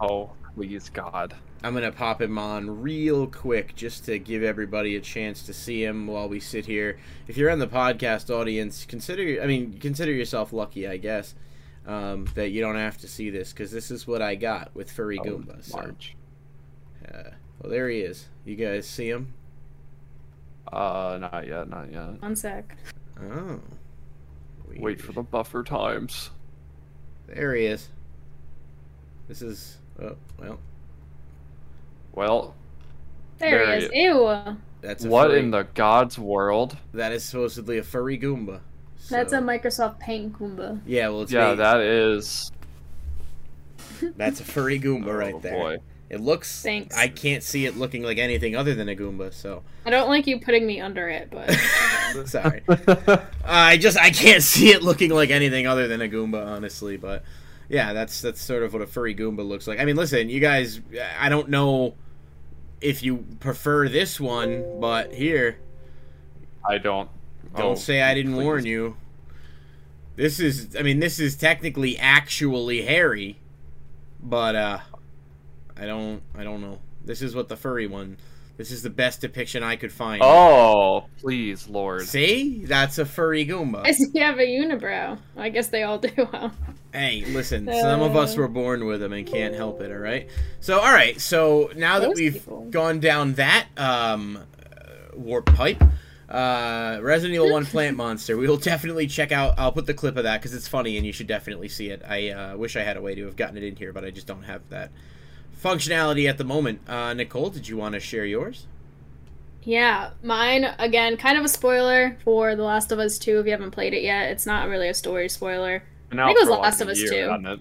[SPEAKER 3] Oh, please, God.
[SPEAKER 1] I'm gonna pop him on real quick just to give everybody a chance to see him while we sit here. If you're in the podcast audience, consider I mean consider yourself lucky, I guess, um, that you don't have to see this because this is what I got with furry
[SPEAKER 3] Oh,
[SPEAKER 1] Goomba. So,
[SPEAKER 3] March.
[SPEAKER 1] uh, well, there he is. You guys see him?
[SPEAKER 3] Uh, not yet, not yet.
[SPEAKER 2] One sec.
[SPEAKER 1] Oh.
[SPEAKER 3] Wait for the buffer times.
[SPEAKER 1] There he is. This is. Oh well.
[SPEAKER 3] Well,
[SPEAKER 2] There,
[SPEAKER 3] There
[SPEAKER 2] he is.
[SPEAKER 3] he
[SPEAKER 2] Ew.
[SPEAKER 1] That's a
[SPEAKER 3] what
[SPEAKER 1] furry,
[SPEAKER 3] in the God's world?
[SPEAKER 1] That is supposedly a furry Goomba.
[SPEAKER 2] That's a Microsoft Paint Goomba.
[SPEAKER 1] Yeah, well, it's
[SPEAKER 3] Yeah,
[SPEAKER 1] me.
[SPEAKER 3] that is.
[SPEAKER 1] That's a furry Goomba
[SPEAKER 3] oh,
[SPEAKER 1] right there.
[SPEAKER 3] Boy.
[SPEAKER 1] It looks.
[SPEAKER 2] Thanks.
[SPEAKER 1] I can't see it looking like anything other than a Goomba. So
[SPEAKER 2] I don't like you putting me under it, but
[SPEAKER 1] sorry. Uh, I just I can't see it looking like anything other than a Goomba, honestly. But yeah, that's that's sort of what a furry Goomba looks like. I mean, listen, you guys. I don't know if you prefer this one, but here,
[SPEAKER 3] I don't.
[SPEAKER 1] don't
[SPEAKER 3] oh,
[SPEAKER 1] say I didn't
[SPEAKER 3] please.
[SPEAKER 1] warn you. This is. I mean, this is technically actually hairy, but uh, I don't. I don't know. This is what the furry one. This is the best depiction I could find.
[SPEAKER 3] Oh, please, Lord.
[SPEAKER 1] See, that's a furry Goomba.
[SPEAKER 2] I see you have a unibrow. I guess they all do. Huh?
[SPEAKER 1] Hey, listen, some of us were born with them and can't help it, all right? So, all right, so now that
[SPEAKER 2] Most
[SPEAKER 1] we've
[SPEAKER 2] people.
[SPEAKER 1] gone down that um, uh, warp pipe, uh, Resident Evil 1 Plant Monster, we will definitely check out. I'll put the clip of that because it's funny and you should definitely see it. I uh, wish I had a way to have gotten it in here, but I just don't have that functionality at the moment. Uh, Nicole, did you want to share yours?
[SPEAKER 2] Yeah, mine again, kind of a spoiler for The Last of Us 2 if you haven't played it yet. It's not really a story spoiler. I think it was Last
[SPEAKER 3] a
[SPEAKER 2] of Us
[SPEAKER 3] year,
[SPEAKER 2] 2.
[SPEAKER 3] it?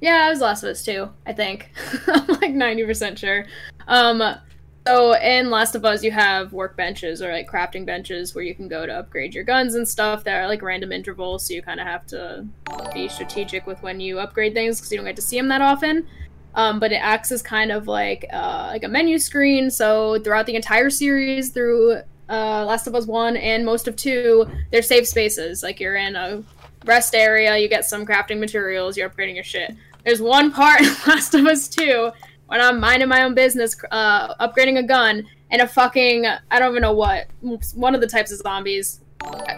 [SPEAKER 2] Yeah, it was Last of Us 2, I think. I'm like 90% sure. Um so in Last of Us you have workbenches or like crafting benches where you can go to upgrade your guns and stuff that are like random intervals, so you kind of have to be strategic with when you upgrade things because you don't get to see them that often. Um, but it acts as kind of like uh, like a menu screen. So throughout the entire series, through uh, Last of Us One and most of Two, they're safe spaces. Like you're in a rest area, you get some crafting materials, you're upgrading your shit. There's one part in Last of Us Two when I'm minding my own business, uh, upgrading a gun, and a fucking I don't even know what one of the types of zombies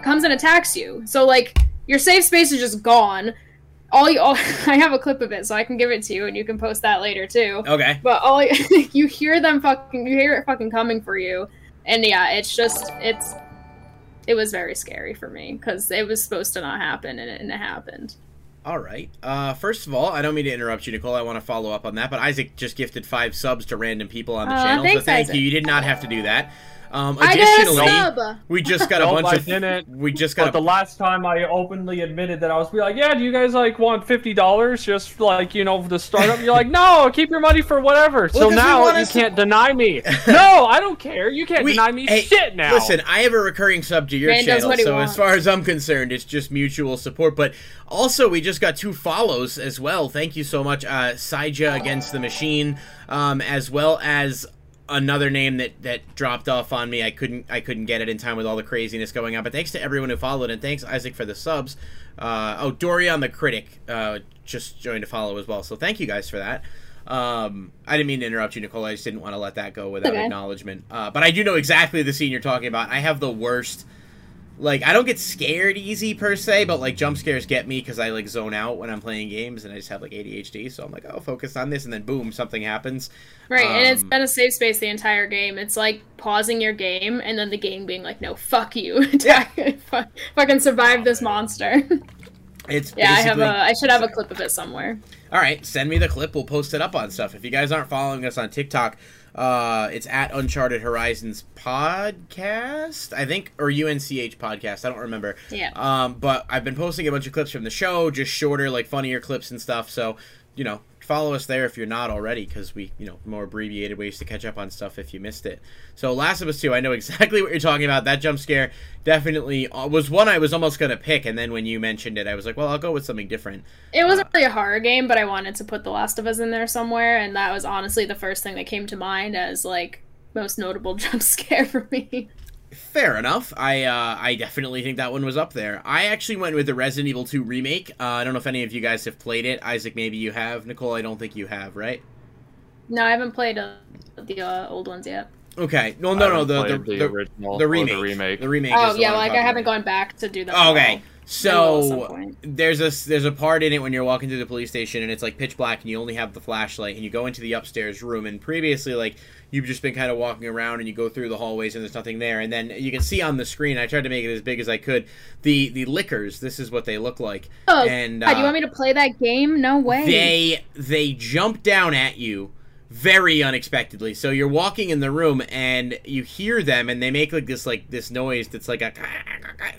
[SPEAKER 2] comes and attacks you. So like your safe space is just gone. All you, all, I have a clip of it, so I can give it to you, and you can post that later too.
[SPEAKER 1] Okay.
[SPEAKER 2] But all you hear them fucking, you hear it fucking coming for you, and yeah, it's just it's it was very scary for me because it was supposed to not happen, and it, and it happened.
[SPEAKER 1] All right. Uh, first of all, I don't mean to interrupt you, Nicole. I want to follow up on that, but Isaac just gifted five subs to random people on the
[SPEAKER 2] Aw,
[SPEAKER 1] channel,
[SPEAKER 2] thanks,
[SPEAKER 1] so thank
[SPEAKER 2] Isaac.
[SPEAKER 1] you. You did not have to do that. Um,
[SPEAKER 2] I got a
[SPEAKER 1] additionally,
[SPEAKER 2] sub.
[SPEAKER 1] we just got a
[SPEAKER 3] Nope,
[SPEAKER 1] bunch
[SPEAKER 3] I
[SPEAKER 1] of.
[SPEAKER 3] didn't.
[SPEAKER 1] We just
[SPEAKER 3] But
[SPEAKER 1] got
[SPEAKER 3] the last time I openly admitted that I was be like, yeah, do you guys like want fifty dollars just like you know the startup? You're like, no, keep your money for whatever. so
[SPEAKER 1] 'cause we
[SPEAKER 3] now you
[SPEAKER 1] to-
[SPEAKER 3] can't deny me. no, I don't care. You can't
[SPEAKER 1] We-
[SPEAKER 3] deny me
[SPEAKER 1] hey,
[SPEAKER 3] shit now.
[SPEAKER 1] Listen, I have a recurring sub to your
[SPEAKER 2] Man
[SPEAKER 1] channel,
[SPEAKER 2] what he
[SPEAKER 1] so as far as I'm concerned, it's just mutual support. But also, we just got two follows as well. Thank you so much, uh, Saija against the machine, um, as well as another name that that dropped off on me. I couldn't I couldn't get it in time with all the craziness going on. But thanks to everyone who followed, and thanks Isaac for the subs. Uh, oh, Dorian the critic uh, just joined to follow as well. So thank you guys for that. Um, I didn't mean to interrupt you, Nicole. I just didn't want to let that go without
[SPEAKER 2] Okay.
[SPEAKER 1] acknowledgement. Uh, but I do know exactly the scene you're talking about. I have the worst. Like I don't get scared easy per se, but like jump scares get me because I like zone out when I'm playing games and I just have like ADHD. So I'm like, oh, focus on this, and then boom, something happens.
[SPEAKER 2] Right, and it's
[SPEAKER 1] um,
[SPEAKER 2] been a safe space the entire game. It's like pausing your game and then the game being like, "No, fuck you, fuck, fucking survive this monster."
[SPEAKER 1] It's
[SPEAKER 2] yeah, I have a, I should have a clip of it somewhere.
[SPEAKER 1] All right, send me the clip. We'll post it up on stuff. If you guys aren't following us on TikTok, uh, it's at Uncharted Horizons podcast, I think, or UNCH podcast. I don't remember.
[SPEAKER 2] Yeah.
[SPEAKER 1] Um, but I've been posting a bunch of clips from the show, just shorter, like funnier clips and stuff. So, you know, follow us there if you're not already, because we, you know, more abbreviated ways to catch up on stuff if you missed it. So, Last of Us 2, I know exactly what you're talking about. That jump scare definitely uh, was one I was almost gonna pick, and then when you mentioned it, I was like, well, I'll go with something different.
[SPEAKER 2] It wasn't really a horror game, but I wanted to put The Last of Us in there somewhere, and that was honestly the first thing that came to mind as like most notable jump scare for me.
[SPEAKER 1] Fair enough. I uh, I definitely think that one was up there. I actually went with the Resident Evil 2 remake. Uh, I don't know if any of you guys have played it. Isaac, maybe you have. Nicole, I don't think you have, right?
[SPEAKER 2] No, I haven't played uh, the uh, old ones yet.
[SPEAKER 1] Okay. No, no, no. The the,
[SPEAKER 3] the,
[SPEAKER 1] the,
[SPEAKER 3] original,
[SPEAKER 1] the remake.
[SPEAKER 3] the remake.
[SPEAKER 1] The remake.
[SPEAKER 2] Oh yeah, like I haven't gone back to do that.
[SPEAKER 1] Okay.
[SPEAKER 2] will at some
[SPEAKER 1] So there's a there's a part in it when you're walking through the police station and it's like pitch black and you only have the flashlight and you go into the upstairs room and previously like you've just been kind of walking around and you go through the hallways and there's nothing there and then you can see on the screen I tried to make it as big as I could the the Lickers this is what they look like
[SPEAKER 2] Oh,
[SPEAKER 1] and
[SPEAKER 2] God, you
[SPEAKER 1] uh,
[SPEAKER 2] want me to play that game? No way.
[SPEAKER 1] they they jump down at you very unexpectedly. So you're walking in the room and you hear them and they make like this like this noise that's like a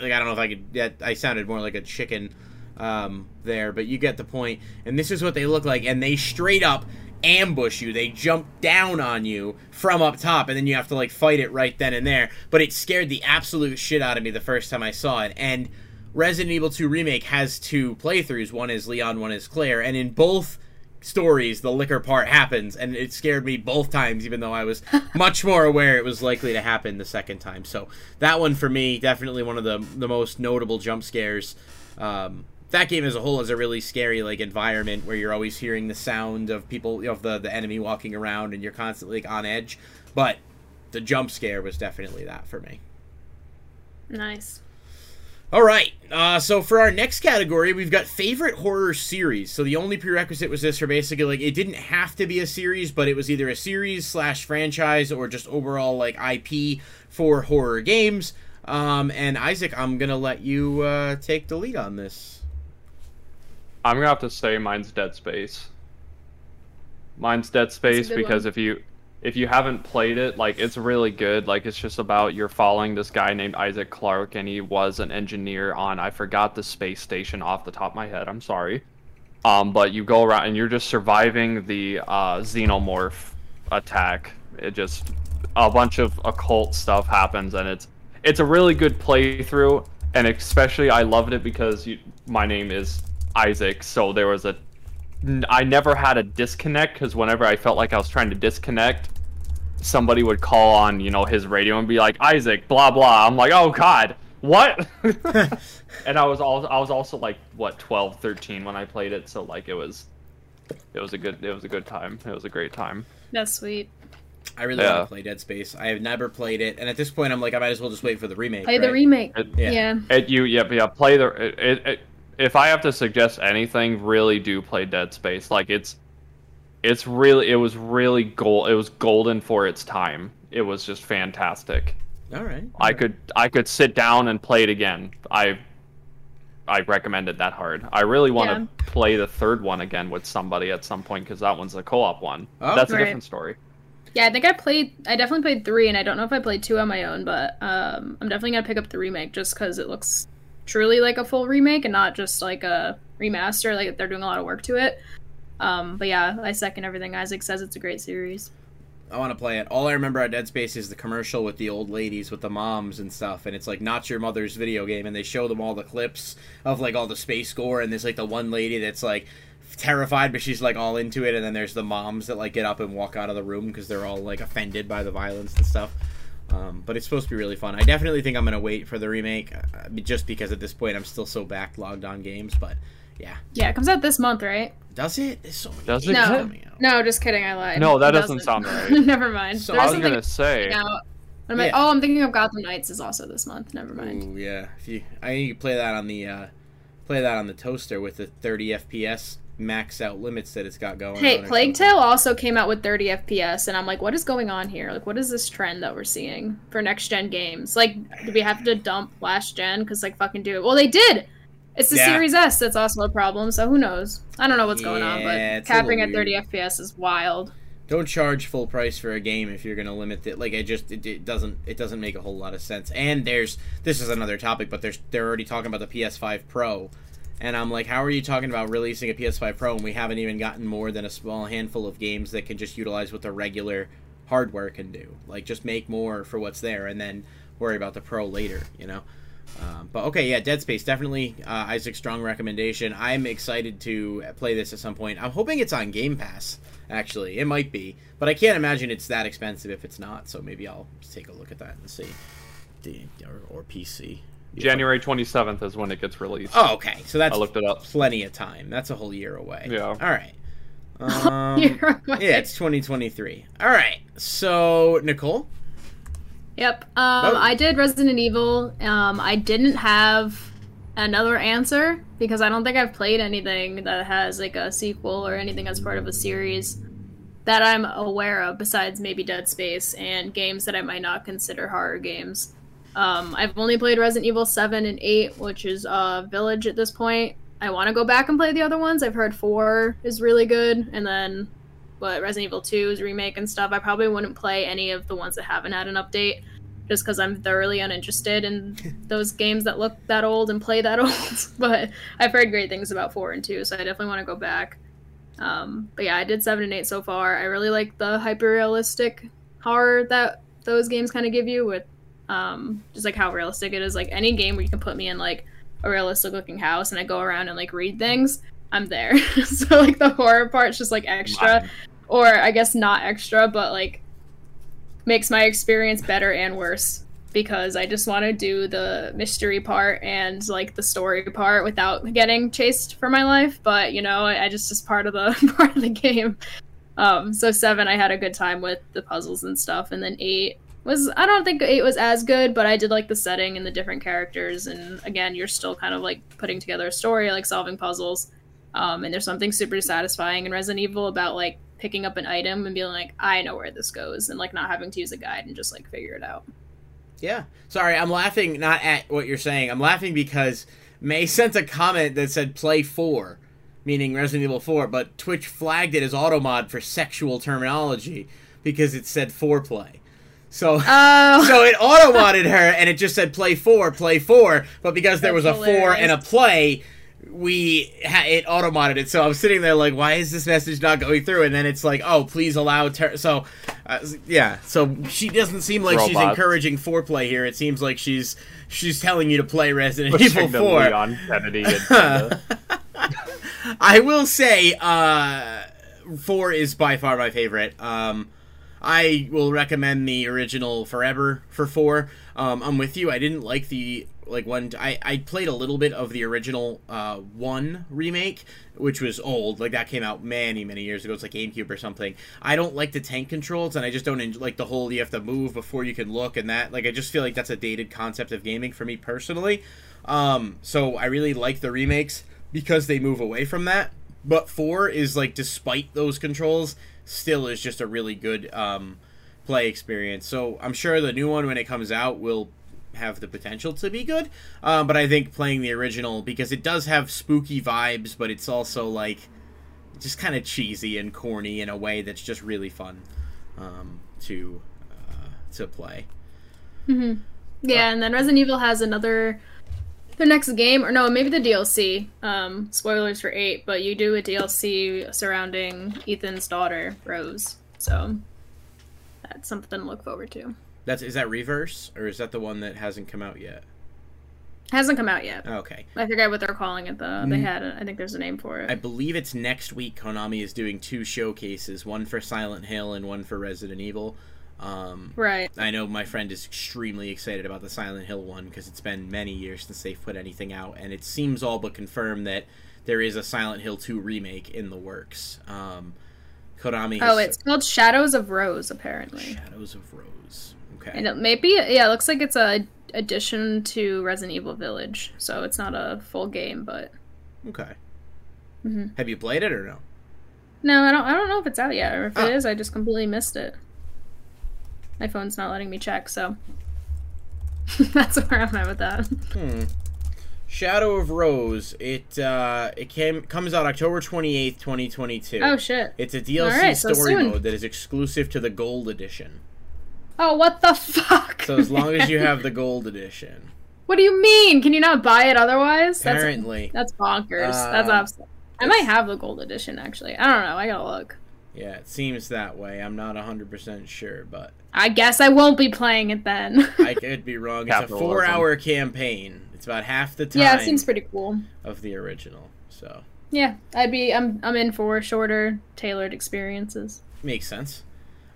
[SPEAKER 1] like I don't know if I could yeah, I sounded more like a chicken um there, but you get the point. And this is what they look like and they straight up ambush you. They jump down on you from up top and then you have to like fight it right then and there. But it scared the absolute shit out of me the first time I saw it. And Resident Evil 2 Remake has two playthroughs. One is Leon, one is Claire, and in both stories the Licker part happens and it scared me both times even though I was much more aware it was likely to happen the second time. So that one for me definitely one of the the most notable jump scares. Um, that game as a whole is a really scary like environment where you're always hearing the sound of people of the the enemy walking around and you're constantly like, on edge. But the jump scare was definitely that for me.
[SPEAKER 2] Nice.
[SPEAKER 1] All right. Uh, so for our next category, we've got favorite horror series. So the only prerequisite was this for basically like it didn't have to be a series, but it was either a series slash franchise or just overall like IP for horror games. Um, and Isaac, I'm gonna let you uh, take the lead on this.
[SPEAKER 3] I'm gonna have to say mine's Dead Space. Mine's Dead Space because
[SPEAKER 2] one.
[SPEAKER 3] if you if you haven't played it, like it's really good. Like it's just about you're following this guy named Isaac Clarke, and he was an engineer on I forgot the space station off the top of my head. I'm sorry. Um, but you go around and you're just surviving the uh, xenomorph attack. It just a bunch of occult stuff happens, and it's it's a really good playthrough. And especially, I loved it because you, my name is Isaac, so there was a n- I never had a disconnect because whenever I felt like I was trying to disconnect, somebody would call on you know his radio and be like Isaac, blah blah. I'm like, oh god, what? and I was all I was also like what 12, 13 when I played it, so like it was it was a good it was a good time. It was a great time.
[SPEAKER 2] That's sweet.
[SPEAKER 1] I really
[SPEAKER 3] Yeah.
[SPEAKER 1] want to play Dead Space. I have never played it, and at this point, I'm like, I might as well just wait for the remake.
[SPEAKER 2] Play the remake.
[SPEAKER 3] It-
[SPEAKER 1] Yeah.
[SPEAKER 2] Yeah.
[SPEAKER 3] It you yeah yeah play the it, it, it if I have to suggest anything, really do play Dead Space. Like it's it's really it was really gold it was golden for its time. It was just fantastic.
[SPEAKER 1] All right.
[SPEAKER 3] I could I could sit down and play it again. I I recommend it that hard. I really want to
[SPEAKER 2] Yeah.
[SPEAKER 3] play the third one again with somebody at some point because that one's a co-op one.
[SPEAKER 1] Oh.
[SPEAKER 3] That's a different story.
[SPEAKER 2] Yeah, I think I played. I definitely played three, and I don't know if I played two on my own, but um, I'm definitely gonna pick up the remake just because it looks truly like a full remake and not just like a remaster. Like they're doing a lot of work to it. Um, but yeah, I second everything Isaac says. It's a great series.
[SPEAKER 1] I want to play it. All I remember at Dead Space is the commercial with the old ladies with the moms and stuff, and it's like not your mother's video game, and they show them all the clips of like all the space gore, and there's like the one lady that's like terrified, but she's like all into it, and then there's the moms that like get up and walk out of the room because they're all like offended by the violence and stuff. Um, but it's supposed to be really fun. I definitely think I'm gonna wait for the remake, uh, just because at this point I'm still so backlogged on games. But yeah,
[SPEAKER 2] Yeah, it comes out this month, right?
[SPEAKER 1] does it? There's so many
[SPEAKER 3] Does it?
[SPEAKER 2] No.
[SPEAKER 1] out.
[SPEAKER 2] No, just kidding. I lied.
[SPEAKER 3] No, that
[SPEAKER 2] It
[SPEAKER 3] doesn't sound right.
[SPEAKER 2] Never mind.
[SPEAKER 1] So
[SPEAKER 2] There
[SPEAKER 3] I
[SPEAKER 2] was
[SPEAKER 3] was
[SPEAKER 2] something
[SPEAKER 3] gonna say
[SPEAKER 2] out. I'm like, oh, I'm thinking of Gotham Knights is also this month. Never mind.
[SPEAKER 1] Ooh, yeah. If you, I think you play that on the uh, play that on the toaster with the 30 FPS max out limits that it's got going.
[SPEAKER 2] Hey, Plague. Tale also came out with 30 FPS, and I'm like, what is going on here? Like, what is this trend that we're seeing for next gen games? Like, do we have to dump last gen? Because, like, fucking do it. Well, they did! It's the
[SPEAKER 1] Yeah.
[SPEAKER 2] Series S that's also a problem, so who knows? I don't know what's going on, but capping at 30. FPS is wild.
[SPEAKER 1] Don't charge full price for a game if you're gonna limit it. Like it just it, it doesn't it doesn't make a whole lot of sense. And there's this is another topic, but there's they're already talking about the PS5 Pro. And I'm like, how are you talking about releasing a PS5 Pro and we haven't even gotten more than a small handful of games that can just utilize what the regular hardware can do? Like, just make more for what's there and then worry about the Pro later, you know? Um, but okay, yeah, Dead Space definitely uh, Isaac's strong recommendation. I'm excited to play this at some point. I'm hoping it's on Game Pass. Actually, it might be, but I can't imagine it's that expensive if it's not. So maybe I'll take a look at that and see. Or, or PC.
[SPEAKER 3] January 27th is when it gets released.
[SPEAKER 1] Oh, okay. So that's
[SPEAKER 3] I looked it up.
[SPEAKER 1] plenty of time. That's a whole year away.
[SPEAKER 3] Yeah.
[SPEAKER 1] All right. Um,
[SPEAKER 2] You're
[SPEAKER 1] yeah, it's 2023. All right. So Nicole.
[SPEAKER 2] Yep. Um,
[SPEAKER 1] Oh.
[SPEAKER 2] I did Resident Evil. Um, I didn't have another answer because I don't think I've played anything that has like a sequel or anything as part of a series that I'm aware of besides maybe Dead Space and games that I might not consider horror games. Um, I've only played Resident Evil 7 and 8, which is uh, Village at this point. I want to go back and play the other ones. I've heard 4 is really good, and then what Resident Evil 2's remake and stuff. I probably wouldn't play any of the ones that haven't had an update just because I'm thoroughly uninterested in those games that look that old and play that old. but I've heard great things about 4 and 2, so I definitely want to go back. Um, but yeah, I did 7 and 8 so far. I really like the hyper realistic horror that those games kind of give you with um, just like how realistic it is. Like any game where you can put me in like a realistic looking house and I go around and like read things, I'm there. so like the horror part's just like extra,
[SPEAKER 3] Mine.
[SPEAKER 2] or I guess not extra, but like makes my experience better and worse because I just want to do the mystery part and like the story part without getting chased for my life. But you know, I I just is part of the part of the game. Um, so seven, I had a good time with the puzzles and stuff, and then eight was I don't think eight was as good, but I did like the setting and the different characters, and again, you're still kind of like putting together a story, like solving puzzles. Um, and there's something super satisfying in Resident Evil about like picking up an item and being like, I know where this goes, and like not having to use a guide and just like figure it out.
[SPEAKER 1] Yeah. Sorry, I'm laughing not at what you're saying. I'm laughing because May sent a comment that said play 4, meaning Resident Evil 4, but Twitch flagged it as automod for sexual terminology because it said foreplay. So
[SPEAKER 2] Oh,
[SPEAKER 1] so it auto-modded her and it just said play 4, play 4, but because there was
[SPEAKER 2] That's
[SPEAKER 1] a 4 and a play, we ha- it auto-modded it. So I'm sitting there like why is this message not going through and then it's like oh please allow ter-. so uh, yeah, so she doesn't seem like she's
[SPEAKER 3] Robots.
[SPEAKER 1] encouraging foreplay here. It seems like she's she's telling you to play Resident
[SPEAKER 3] Pushing
[SPEAKER 1] Evil 4.
[SPEAKER 3] Leon Kennedy agenda.
[SPEAKER 1] I will say, uh, four is by far my favorite. Um, I will recommend the original forever for four. Um, I'm with you. I didn't like the like one. I I played a little bit of the original uh, one remake, which was old. Like that came out many many years ago. It's like GameCube or something. I don't like the tank controls, and I just don't enjoy, like the whole you have to move before you can look and that. Like I just feel like that's a dated concept of gaming for me personally. Um, so I really like the remakes because they move away from that. But four is like, despite those controls, still is just a really good um, play experience. So I'm sure the new one when it comes out will have the potential to be good. Um, but I think playing the original because it does have spooky vibes, but it's also like just kind of cheesy and corny in a way that's just really fun um, to uh, to play.
[SPEAKER 2] yeah, and then Resident Evil has another. Their next game, or no, maybe the DLC. Um, spoilers for eight, but you do a DLC surrounding Ethan's daughter, Rose. So that's something to look forward to.
[SPEAKER 1] That's is that Re:Verse or is that the one that hasn't come out yet?
[SPEAKER 2] Hasn't come out yet.
[SPEAKER 1] Okay.
[SPEAKER 2] I forget what they're calling it though. They had, a, I think there's a name for it.
[SPEAKER 1] I believe it's next week. Konami is doing two showcases, one for Silent Hill and one for Resident Evil. Um,
[SPEAKER 2] right.
[SPEAKER 1] I know my friend is extremely excited about the Silent Hill one because it's been many years since they've put anything out, and it seems all but confirmed that there is a Silent Hill 2 remake in the works. Um, Konami.
[SPEAKER 2] Oh, it's called Shadows of Rose, apparently.
[SPEAKER 1] Shadows of Rose. Okay.
[SPEAKER 2] And it maybe, yeah, it looks like it's a addition to Resident Evil Village, so it's not a full game, but
[SPEAKER 1] Okay.
[SPEAKER 2] Mhm.
[SPEAKER 1] Have you played it or no?
[SPEAKER 2] no, I don't. I don't know if it's out yet, or if
[SPEAKER 1] Oh.
[SPEAKER 2] it is, I just completely missed it. My phone's not letting me check, so that's where I'm at with that.
[SPEAKER 1] Hmm. Shadow of Rose. It uh, it came comes out October twenty eighth, twenty twenty two.
[SPEAKER 2] Oh shit!
[SPEAKER 1] It's a DLC
[SPEAKER 2] Alright, so
[SPEAKER 1] story
[SPEAKER 2] soon.
[SPEAKER 1] mode that is exclusive to the Gold Edition.
[SPEAKER 2] Oh, what the fuck?
[SPEAKER 1] So as long as you have the Gold Edition,
[SPEAKER 2] what do you mean? Can you not buy it otherwise? That's
[SPEAKER 1] apparently,
[SPEAKER 2] that's bonkers. that's
[SPEAKER 1] Um,
[SPEAKER 2] abs- I might have the gold edition actually. I don't know. I gotta look.
[SPEAKER 1] Yeah, it seems that way. I'm not hundred percent sure, but
[SPEAKER 2] I guess I won't be playing it then.
[SPEAKER 1] I could be wrong. It's a four hour campaign. It's about half the time
[SPEAKER 2] yeah, it seems pretty cool.
[SPEAKER 1] of the original. So
[SPEAKER 2] yeah, I'd be I'm I'm in for shorter, tailored experiences.
[SPEAKER 1] Makes sense.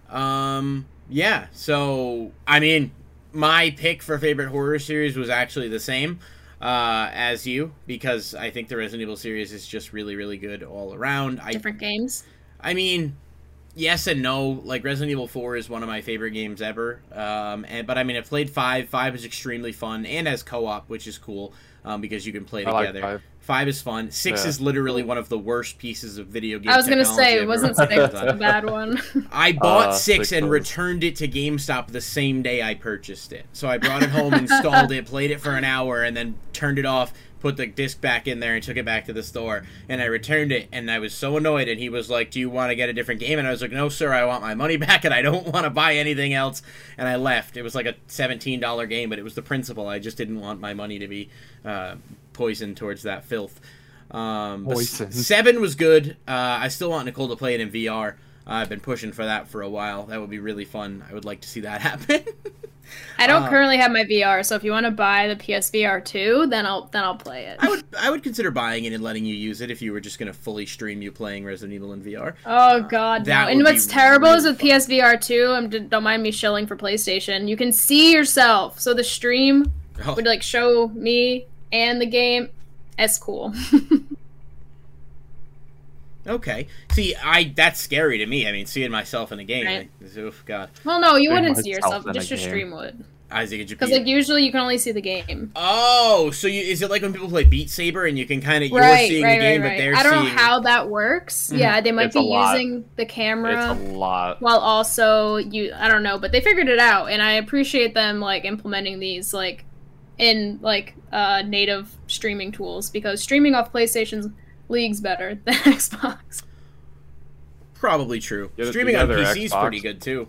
[SPEAKER 1] Um, yeah. So I mean, my pick for favorite horror series was actually the same uh, as you because I think the Resident Evil series is just really, really good all around. I,
[SPEAKER 2] Different games.
[SPEAKER 1] I mean, yes and no. Like Resident Evil Four is one of my favorite games ever. Um, and but I mean, I played five. Five is extremely fun and has co-op, which is cool um, because you can play
[SPEAKER 3] I like
[SPEAKER 1] together.
[SPEAKER 3] five.
[SPEAKER 1] Five is fun. Six
[SPEAKER 3] Yeah.
[SPEAKER 1] is literally one of the worst pieces of video game.
[SPEAKER 2] I was gonna say
[SPEAKER 1] I've
[SPEAKER 2] it wasn't
[SPEAKER 1] worked
[SPEAKER 2] six
[SPEAKER 1] on.
[SPEAKER 2] the bad one.
[SPEAKER 1] I bought
[SPEAKER 3] Uh,
[SPEAKER 1] six
[SPEAKER 3] six
[SPEAKER 1] and
[SPEAKER 3] was-
[SPEAKER 1] returned it to GameStop the same day I purchased it. So I brought it home, installed it, played it for an hour, and then turned it off, put the disc back in there, and took it back to the store. And I returned it, and I was so annoyed. And he was like, "Do you want to get a different game?" And I was like, "No, sir. I want my money back, and I don't want to buy anything else." And I left. It was like a seventeen dollar game, but it was the principle. I just didn't want my money to be uh, poisoned towards that filth. Um,
[SPEAKER 3] Poison.
[SPEAKER 1] seven was good. Uh, I still want Nicole to play it in VR. I've been pushing for that for a while. That would be really fun. I would like to see that happen.
[SPEAKER 2] I don't
[SPEAKER 1] Uh,
[SPEAKER 2] currently have my VR, so if you want to buy the PSVR two, then I'll then I'll play it.
[SPEAKER 1] I would I would consider buying it and letting you use it if you were just going to fully stream you playing Resident Evil in VR.
[SPEAKER 2] Oh god,
[SPEAKER 1] That
[SPEAKER 2] no! And what's
[SPEAKER 1] be
[SPEAKER 2] terrible is
[SPEAKER 1] really
[SPEAKER 2] with PSVR two. Um, d- don't mind me shilling for PlayStation. You can see yourself, so the stream
[SPEAKER 1] Oh,
[SPEAKER 2] would like show me and the game. It's cool.
[SPEAKER 1] okay. See, I that's scary to me. I mean, seeing myself in a game.
[SPEAKER 2] Right.
[SPEAKER 1] like, oof, God.
[SPEAKER 2] well, no, you
[SPEAKER 3] See
[SPEAKER 2] wouldn't see yourself. Just your
[SPEAKER 3] game.
[SPEAKER 2] stream would,
[SPEAKER 1] Isaac, could
[SPEAKER 2] because like usually you can only see the game.
[SPEAKER 1] Oh, so you, is it like when people play Beat Saber and you can kind of you're
[SPEAKER 2] right,
[SPEAKER 1] seeing
[SPEAKER 2] right,
[SPEAKER 1] the game,
[SPEAKER 2] right,
[SPEAKER 1] but
[SPEAKER 2] right.
[SPEAKER 1] they're
[SPEAKER 2] I don't
[SPEAKER 1] seeing
[SPEAKER 2] know how that works.
[SPEAKER 1] Mhm.
[SPEAKER 2] Yeah, they might
[SPEAKER 3] It's
[SPEAKER 2] be using the camera
[SPEAKER 3] It's
[SPEAKER 2] camera.
[SPEAKER 3] a lot.
[SPEAKER 2] while also you i don't know but they figured it out and i appreciate them like implementing these like in like uh native streaming tools because streaming off playstation's leagues better than xbox
[SPEAKER 1] Probably true.
[SPEAKER 3] Yeah,
[SPEAKER 1] Streaming on PC is pretty good too.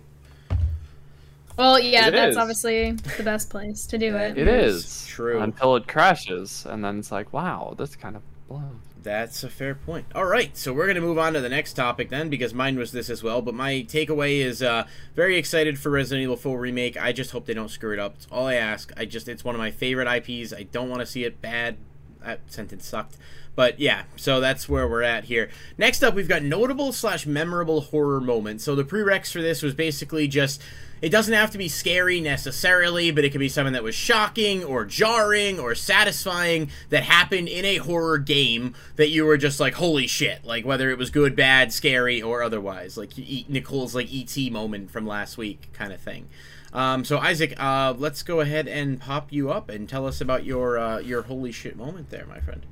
[SPEAKER 2] well yeah
[SPEAKER 3] It
[SPEAKER 2] that's
[SPEAKER 3] is.
[SPEAKER 2] obviously the best place to do it
[SPEAKER 3] It
[SPEAKER 1] is
[SPEAKER 3] is
[SPEAKER 1] true.
[SPEAKER 3] until it crashes, and then it's like, wow, this kind of blows.
[SPEAKER 1] That's a fair point. All right, so we're going to move on to the next topic then, because mine was this as well. But my takeaway is uh, very excited for Resident Evil 4 remake. I just hope they don't screw it up. It's all I ask. I just it's one of my favorite IPs. I don't want to see it bad. That sentence sucked. But yeah, so that's where we're at here. Next up, we've got notable slash memorable horror moments. So the prereqs for this was basically just it doesn't have to be scary necessarily, but it could be something that was shocking or jarring or satisfying that happened in a horror game that you were just like, holy shit. Like whether it was good, bad, scary, or otherwise. Like Nicole's like ET moment from last week kind of thing. Um, so Isaac, uh, let's go ahead and pop you up and tell us about your uh, your holy shit moment there, my friend.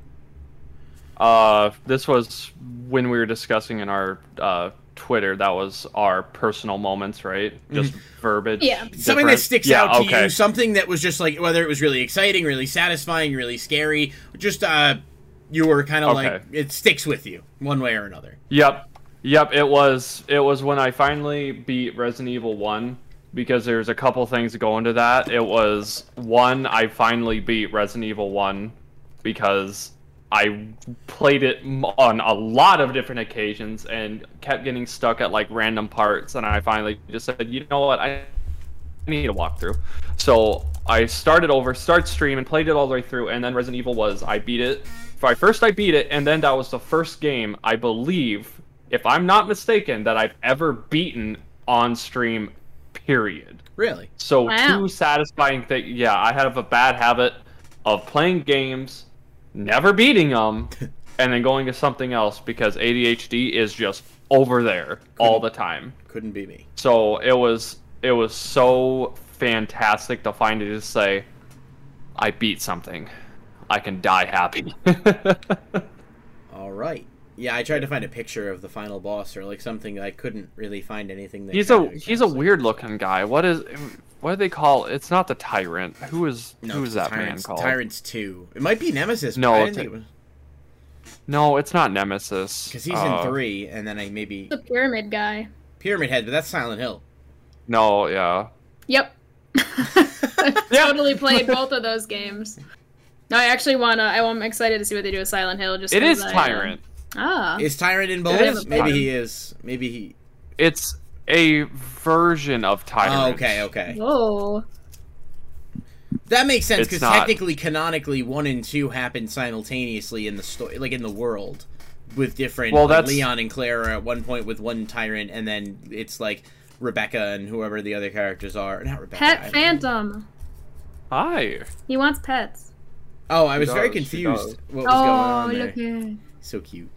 [SPEAKER 3] Uh, this was when we were discussing in our uh, Twitter. That was our personal moments, right? Just verbiage.
[SPEAKER 2] Yeah.
[SPEAKER 1] Something that sticks
[SPEAKER 3] yeah,
[SPEAKER 1] out to
[SPEAKER 3] okay.
[SPEAKER 1] you, something that was just like whether it was really exciting, really satisfying, really scary, just uh, you were kind of like it sticks with you one way or another.
[SPEAKER 3] Yep. Yep, it was it was when I finally beat Resident Evil 1 because there's a couple things that go into that. It was one I finally beat Resident Evil 1 because I played it on a lot of different occasions and kept getting stuck at like random parts and I finally just said, "You know what? I need a walkthrough." So, I started over, start stream and played it all the way through and then Resident Evil was I beat it. I first I beat it and then that was the first game I believe if I'm not mistaken, that I've ever beaten on stream, period.
[SPEAKER 1] Really?
[SPEAKER 3] So
[SPEAKER 2] Wow.
[SPEAKER 3] two satisfying things. Yeah, I have a bad habit of playing games, never beating them, and then going to something else because ADHD is just over there all the time.
[SPEAKER 1] Couldn't be me.
[SPEAKER 3] So it was it was so fantastic to finally just say, I beat something. I can die happy.
[SPEAKER 1] All right. Yeah, I tried to find a picture of the final boss or like something. I couldn't really find anything. That
[SPEAKER 3] he's a he's a weird looking guy. What is what do they call? It's not the tyrant. Who is
[SPEAKER 1] No,
[SPEAKER 3] who
[SPEAKER 1] it's
[SPEAKER 3] is that man
[SPEAKER 1] Tyrants,
[SPEAKER 3] called?
[SPEAKER 1] Tyrants Two. It might be Nemesis.
[SPEAKER 3] No,
[SPEAKER 1] but
[SPEAKER 3] it's
[SPEAKER 1] think it was
[SPEAKER 3] No, it's not Nemesis.
[SPEAKER 1] because he's
[SPEAKER 3] Uh,
[SPEAKER 1] in three, and then I maybe
[SPEAKER 2] the pyramid guy
[SPEAKER 1] Pyramid Head, but that's Silent Hill.
[SPEAKER 3] No, yeah.
[SPEAKER 2] yep totally played both of those games no i actually want to i'm excited to see what they do with silent hill just
[SPEAKER 3] it
[SPEAKER 2] is
[SPEAKER 3] is
[SPEAKER 2] I, uh,
[SPEAKER 3] Tyrant.
[SPEAKER 2] ah
[SPEAKER 1] Is Tyrant in
[SPEAKER 3] It
[SPEAKER 1] both? Maybe he is. Maybe he.
[SPEAKER 3] It's a version of Tyrant.
[SPEAKER 1] Oh, okay, okay.
[SPEAKER 2] whoa
[SPEAKER 1] That makes sense because technically, canonically, one and two happen simultaneously in the story, like in the world, with different.
[SPEAKER 3] Well,
[SPEAKER 1] like,
[SPEAKER 3] that's-
[SPEAKER 1] Leon and Claire are at one point with one tyrant, and then it's like Rebecca and whoever the other characters are. Not Rebecca.
[SPEAKER 2] Pet
[SPEAKER 1] don't know.
[SPEAKER 2] Phantom.
[SPEAKER 3] Hi.
[SPEAKER 2] He wants pets.
[SPEAKER 1] Oh, I was
[SPEAKER 3] She
[SPEAKER 1] very
[SPEAKER 3] does, she
[SPEAKER 1] confused.
[SPEAKER 3] does.
[SPEAKER 1] What was going
[SPEAKER 2] Oh,
[SPEAKER 1] on there?
[SPEAKER 2] look at
[SPEAKER 1] So cute.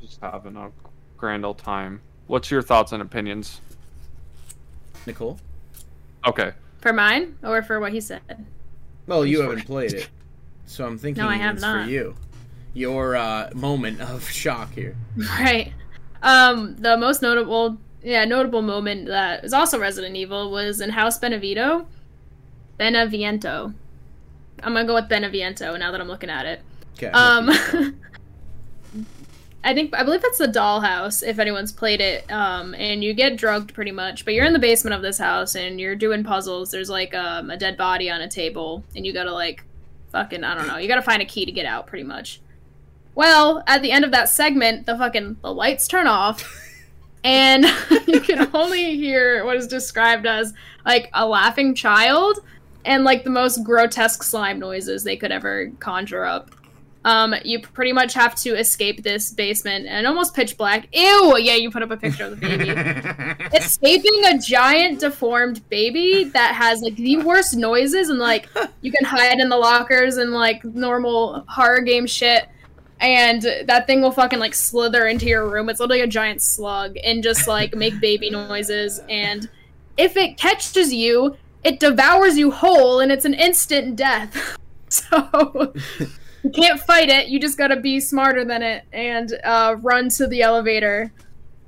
[SPEAKER 3] Just having a grand old time. What's your thoughts and opinions?
[SPEAKER 1] Nicole.
[SPEAKER 3] Okay.
[SPEAKER 2] For mine or for what he said?
[SPEAKER 1] Well, you haven't played it, so I'm thinking
[SPEAKER 2] No, I have
[SPEAKER 1] it's
[SPEAKER 2] not.
[SPEAKER 1] for you. Your uh, moment of shock here.
[SPEAKER 2] Right. Um, the most notable, yeah, notable moment that is also Resident Evil was in House Benevito. Beneviento. I'm gonna go with Beneviento now that I'm looking at it.
[SPEAKER 1] Okay.
[SPEAKER 2] Um, I think I believe that's the dollhouse. If anyone's played it, um, and you get drugged pretty much, but you're in the basement of this house and you're doing puzzles. There's like um, a dead body on a table, and you gotta like, fucking I don't know. You gotta find a key to get out, pretty much. Well, at the end of that segment, the fucking the lights turn off, and you can only hear what is described as like a laughing child and like the most grotesque slime noises they could ever conjure up. Um, you pretty much have to escape this basement and almost pitch black. Ew! Yeah, you put up a picture of the baby. Escaping a giant deformed baby that has like the worst noises and like you can hide in the lockers and like normal horror game shit. And that thing will fucking like slither into your room. It's literally a giant slug and just like make baby noises. And if it catches you, it devours you whole and it's an instant death. So you can't fight it. You just gotta be smarter than it and uh, run to the elevator.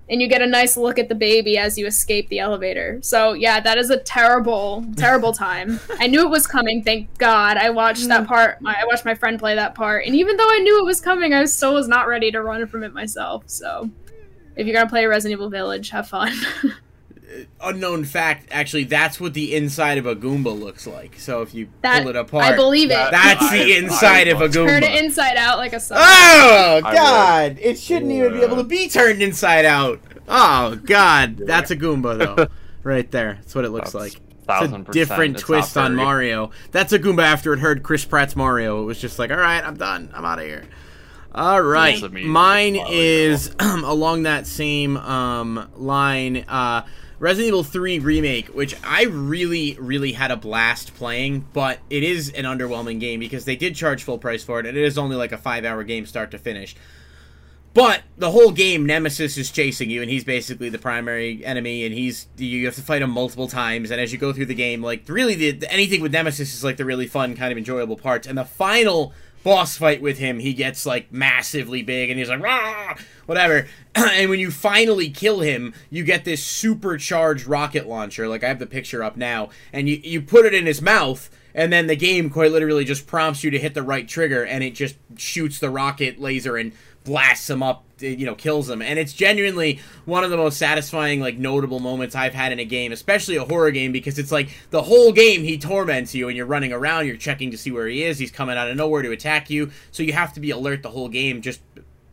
[SPEAKER 2] And you get a nice look at the baby as you escape the elevator. So yeah, that is a terrible, terrible time. I knew it was coming. Thank God. I watched that part. I watched my friend play that part, and even though I knew it was coming, I still was not ready to run from it myself. So, if you're gonna play Resident Evil Village, have fun.
[SPEAKER 1] Unknown fact, actually, that's what the inside of a Goomba looks like. So if you
[SPEAKER 2] That-
[SPEAKER 1] pull it apart,
[SPEAKER 2] I believe it.
[SPEAKER 1] That's
[SPEAKER 3] I-
[SPEAKER 1] the inside
[SPEAKER 3] I
[SPEAKER 1] of a Goomba.
[SPEAKER 2] Turn it inside out like a sun.
[SPEAKER 1] Oh God! It shouldn't even be able to be turned inside out. Oh God! That's a Goomba though, right there. That's what it looks
[SPEAKER 3] That's
[SPEAKER 1] like. It's a
[SPEAKER 3] thousand percent.
[SPEAKER 1] different
[SPEAKER 3] It's
[SPEAKER 1] twist on Mario. That's a Goomba after it heard Chris Pratt's Mario. It was just like, all right, I'm done. I'm out of here. All right, mine
[SPEAKER 3] Mario.
[SPEAKER 1] is along that same um, line. Uh, Resident Evil 3 remake, which I really, really had a blast playing, but it is an underwhelming game because they did charge full price for it, and it is only like a five-hour game start to finish. But the whole game, Nemesis is chasing you, and he's basically the primary enemy, and he's you have to fight him multiple times. And as you go through the game, like really, the- anything with Nemesis is like the really fun, kind of enjoyable parts. And the final boss fight with him, he gets like massively big, and he's like Rah! whatever. and when you finally kill him, you get this supercharged rocket launcher. Like I have the picture up now, and you you put it in his mouth. And then the game quite literally just prompts you to hit the right trigger, and it just shoots the rocket laser and blasts him up you know kills him. And it's genuinely one of the most satisfying like notable moments i've had in a game especially a horror game because it's like the whole game he torments you and you're running around you're checking to see where he is. He's coming out of nowhere to attack you. So you have to be alert the whole game just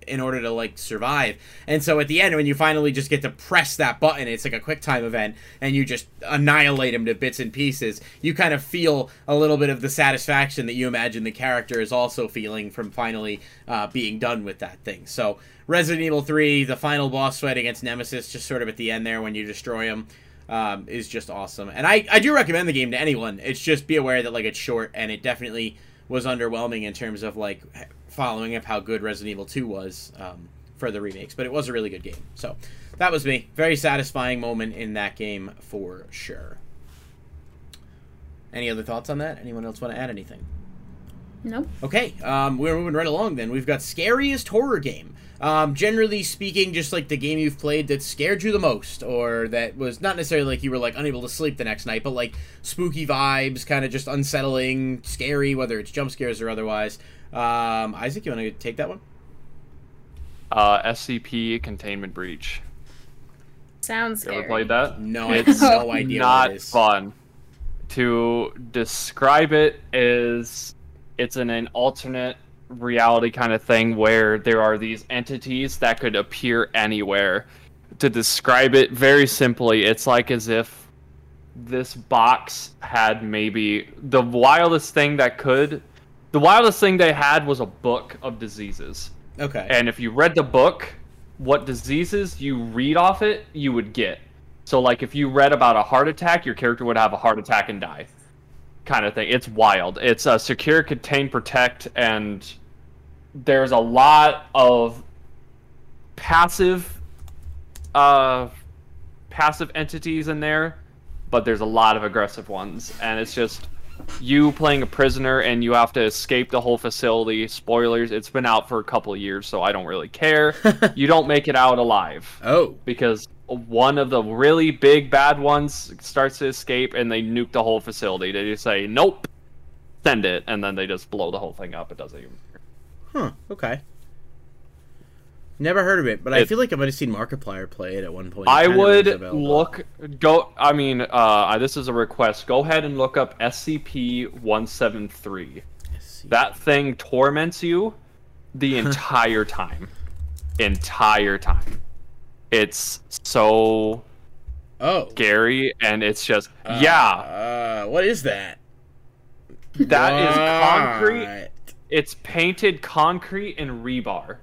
[SPEAKER 1] in order to like survive. And so at the end, when you finally just get to press that button, it's like a quick time event, and you just annihilate him to bits and pieces. You kind of feel a little bit of the satisfaction that you imagine the character is also feeling from finally uh, being done with that thing. So Resident Evil 3, the final boss fight against Nemesis, just sort of at the end there when you destroy him. Um, is just awesome, and I, I do recommend the game to anyone. It's just be aware that like it's short, and it definitely was underwhelming in terms of like following up how good Resident Evil 2 was um, for the remakes, but it was a really good game. So that was me. Very satisfying moment in that game for sure. Any other thoughts on that? Anyone else want to add anything?
[SPEAKER 2] Nope.
[SPEAKER 1] Okay, um, we're moving right along then. We've got scariest horror game. Um, generally speaking, just like the game you've played that scared you the most, or that was not necessarily like you were like unable to sleep the next night, but like spooky vibes, kind of just unsettling, scary, whether it's jump scares or otherwise. Um, Isaac, you want to take that one?
[SPEAKER 3] Uh, SCP Containment Breach.
[SPEAKER 2] Sounds
[SPEAKER 3] You ever played that?
[SPEAKER 1] No, I have
[SPEAKER 3] It's
[SPEAKER 1] no idea
[SPEAKER 3] not
[SPEAKER 1] what it is.
[SPEAKER 3] fun. To describe it is, it's in an alternate reality kind of thing where there are these entities that could appear anywhere. To describe it very simply, it's like as if this box had maybe the wildest thing that could. The wildest thing they had was a book of diseases.
[SPEAKER 1] Okay.
[SPEAKER 3] And if you read the book, what diseases you read off it, you would get. So, like, if you read about a heart attack, your character would have a heart attack and die, kind of thing. It's wild. It's uh, secure, contain, protect, and there's a lot of passive, uh, passive entities in there, but there's a lot of aggressive ones, and it's just you playing a prisoner and you have to escape the whole facility. Spoilers, it's been out for a couple of years, so I don't really care. you don't make it out alive
[SPEAKER 1] oh.
[SPEAKER 3] because one of the really big bad ones starts to escape and they nuke the whole facility. They just say, nope, send it, and then they just blow the whole thing up. It doesn't even.
[SPEAKER 1] Huh. Okay. Never heard of it, but I feel like I might have seen Markiplier play it at one point.
[SPEAKER 3] I would
[SPEAKER 1] rings a bell.
[SPEAKER 3] look go. I mean, uh, this is a request. Go ahead and look up SCP one seven three. That thing torments you the entire time. Entire time. It's so
[SPEAKER 1] Oh.
[SPEAKER 3] scary, and it's just
[SPEAKER 1] Uh,
[SPEAKER 3] yeah.
[SPEAKER 1] Uh, what is that?
[SPEAKER 3] That is concrete. It's painted concrete and rebar.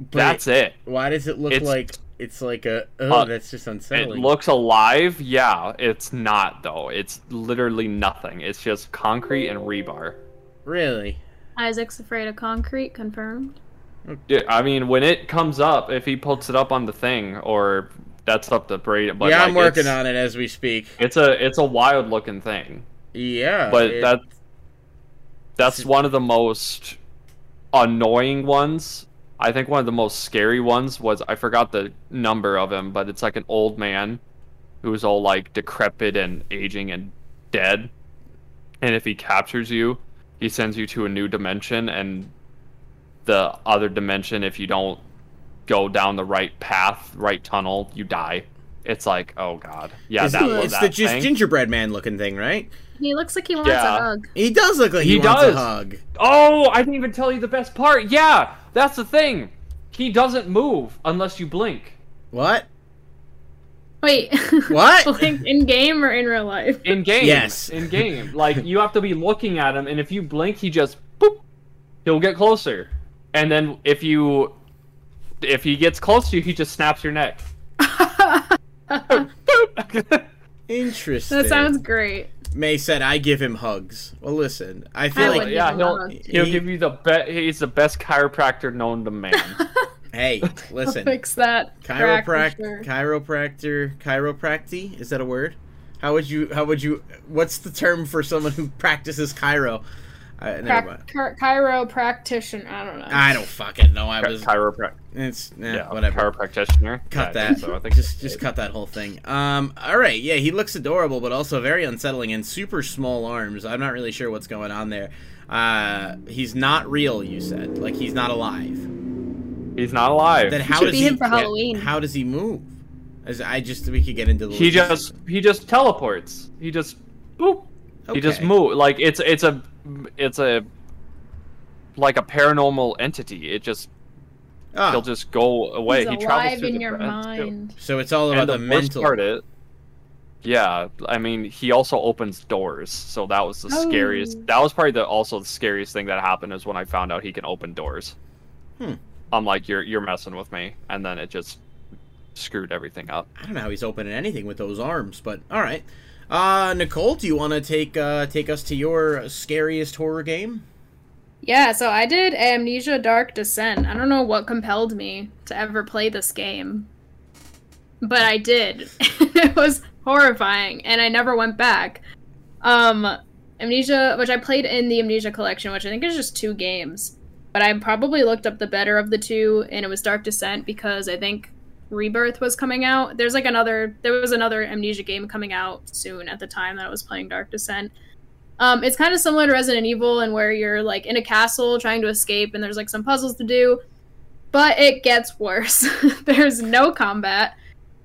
[SPEAKER 1] But
[SPEAKER 3] That's it.
[SPEAKER 1] Why does it look
[SPEAKER 3] It's-
[SPEAKER 1] like it's like a? Oh,
[SPEAKER 3] Uh,
[SPEAKER 1] that's just unsettling.
[SPEAKER 3] It looks alive. Yeah, it's not though. It's literally nothing. It's just concrete and rebar.
[SPEAKER 1] really.
[SPEAKER 2] Isaac's afraid of concrete. Confirmed.
[SPEAKER 3] Yeah, I mean, when it comes up, if he puts it up on the thing, or that's up to Brady. But
[SPEAKER 1] yeah,
[SPEAKER 3] like,
[SPEAKER 1] I'm working on it as we speak.
[SPEAKER 3] It's a it's a wild looking thing,
[SPEAKER 1] Yeah,
[SPEAKER 3] but
[SPEAKER 1] it-
[SPEAKER 3] that that's one of the most annoying ones. I think one of the most scary ones was I forgot the number of him, but it's like an old man who's all like decrepit and aging and dead. And if he captures you, he sends you to a new dimension and the other dimension if you don't go down the right path, right tunnel, you die. It's like, oh god. Yeah,
[SPEAKER 1] it's
[SPEAKER 3] that
[SPEAKER 1] the, it's
[SPEAKER 3] that
[SPEAKER 1] the just
[SPEAKER 3] thing.
[SPEAKER 1] gingerbread man looking thing, right?
[SPEAKER 2] He looks like he wants
[SPEAKER 3] Yeah.
[SPEAKER 2] a hug.
[SPEAKER 1] He does look like he,
[SPEAKER 3] He
[SPEAKER 1] wants
[SPEAKER 3] does.
[SPEAKER 1] a hug.
[SPEAKER 3] Oh, I didn't even tell you the best part. Yeah, that's the thing. He doesn't move unless you blink.
[SPEAKER 1] What?
[SPEAKER 2] Wait.
[SPEAKER 1] What?
[SPEAKER 2] like in game or in real life?
[SPEAKER 3] In game.
[SPEAKER 1] Yes.
[SPEAKER 3] In game. Like you have to be looking at him and if you blink he just boop he'll get closer. And then if you if he gets close to you, he just snaps your neck.
[SPEAKER 1] Interesting.
[SPEAKER 2] That sounds great.
[SPEAKER 1] May said I give him hugs. Well, listen, I
[SPEAKER 2] I
[SPEAKER 1] feel
[SPEAKER 2] would
[SPEAKER 1] like
[SPEAKER 3] yeah, he'll
[SPEAKER 2] a
[SPEAKER 3] he'll
[SPEAKER 1] He-
[SPEAKER 3] give you the best he's the best chiropractor known to man.
[SPEAKER 1] hey, listen,
[SPEAKER 2] fix that. crack for
[SPEAKER 1] chiroprac-
[SPEAKER 2] sure.
[SPEAKER 1] chiropractor, chiropractic. Is that a word? How would you? How would you? What's the term for someone who practices chiro? Never mind.
[SPEAKER 2] Chiro practitioner. I don't know.
[SPEAKER 1] I don't fucking know. I was.
[SPEAKER 3] Chiroprac
[SPEAKER 1] It's eh,
[SPEAKER 3] yeah,
[SPEAKER 1] whatever.
[SPEAKER 3] chiropractitioner.
[SPEAKER 1] Cut
[SPEAKER 3] Yeah,
[SPEAKER 1] that.
[SPEAKER 3] So I think
[SPEAKER 1] just just cut that whole thing. Um. All right. Yeah, he looks adorable, but also very unsettling and super small arms. I'm not really sure what's going on there. Uh, he's not real. You said like he's not alive.
[SPEAKER 3] he's not alive.
[SPEAKER 1] Then how
[SPEAKER 2] Should
[SPEAKER 1] does
[SPEAKER 2] be
[SPEAKER 1] he?
[SPEAKER 2] him for Halloween.
[SPEAKER 1] How does he move? As I just we could get into the.
[SPEAKER 3] he
[SPEAKER 1] logistics.
[SPEAKER 3] just he just teleports. He just boop. He just move like it's it's a it's a like a paranormal entity. It just
[SPEAKER 1] Ah,
[SPEAKER 3] he'll just go away.
[SPEAKER 2] He's
[SPEAKER 3] he travels
[SPEAKER 2] alive
[SPEAKER 3] through
[SPEAKER 2] in your
[SPEAKER 3] breath, too.
[SPEAKER 2] mind.
[SPEAKER 1] so it's all about
[SPEAKER 3] And the,
[SPEAKER 1] the,
[SPEAKER 3] worst
[SPEAKER 1] mental.
[SPEAKER 3] part It, yeah, I mean, he also opens doors, so that was the
[SPEAKER 2] Oh.
[SPEAKER 3] scariest. That was probably the also the scariest thing that happened is when I found out he can open doors.
[SPEAKER 1] Hmm.
[SPEAKER 3] I'm like, you're you're messing with me, and then it just screwed everything up.
[SPEAKER 1] I don't know how he's opening anything with those arms, but all right. Uh, Nicole, do you want to take uh, take us to your scariest horror game?
[SPEAKER 2] Yeah, so I did Amnesia Dark Descent. I don't know what compelled me to ever play this game, but I did. it was horrifying, and I never went back. Um, Amnesia, which I played in the Amnesia collection, which I think is just two games, but I probably looked up the better of the two, and it was Dark Descent because I think Rebirth was coming out. There's like another, there was another Amnesia game coming out soon at the time that I was playing Dark Descent. Um, it's kind of similar to Resident Evil, and where you're like in a castle trying to escape, and there's like some puzzles to do, but it gets worse. there's no combat,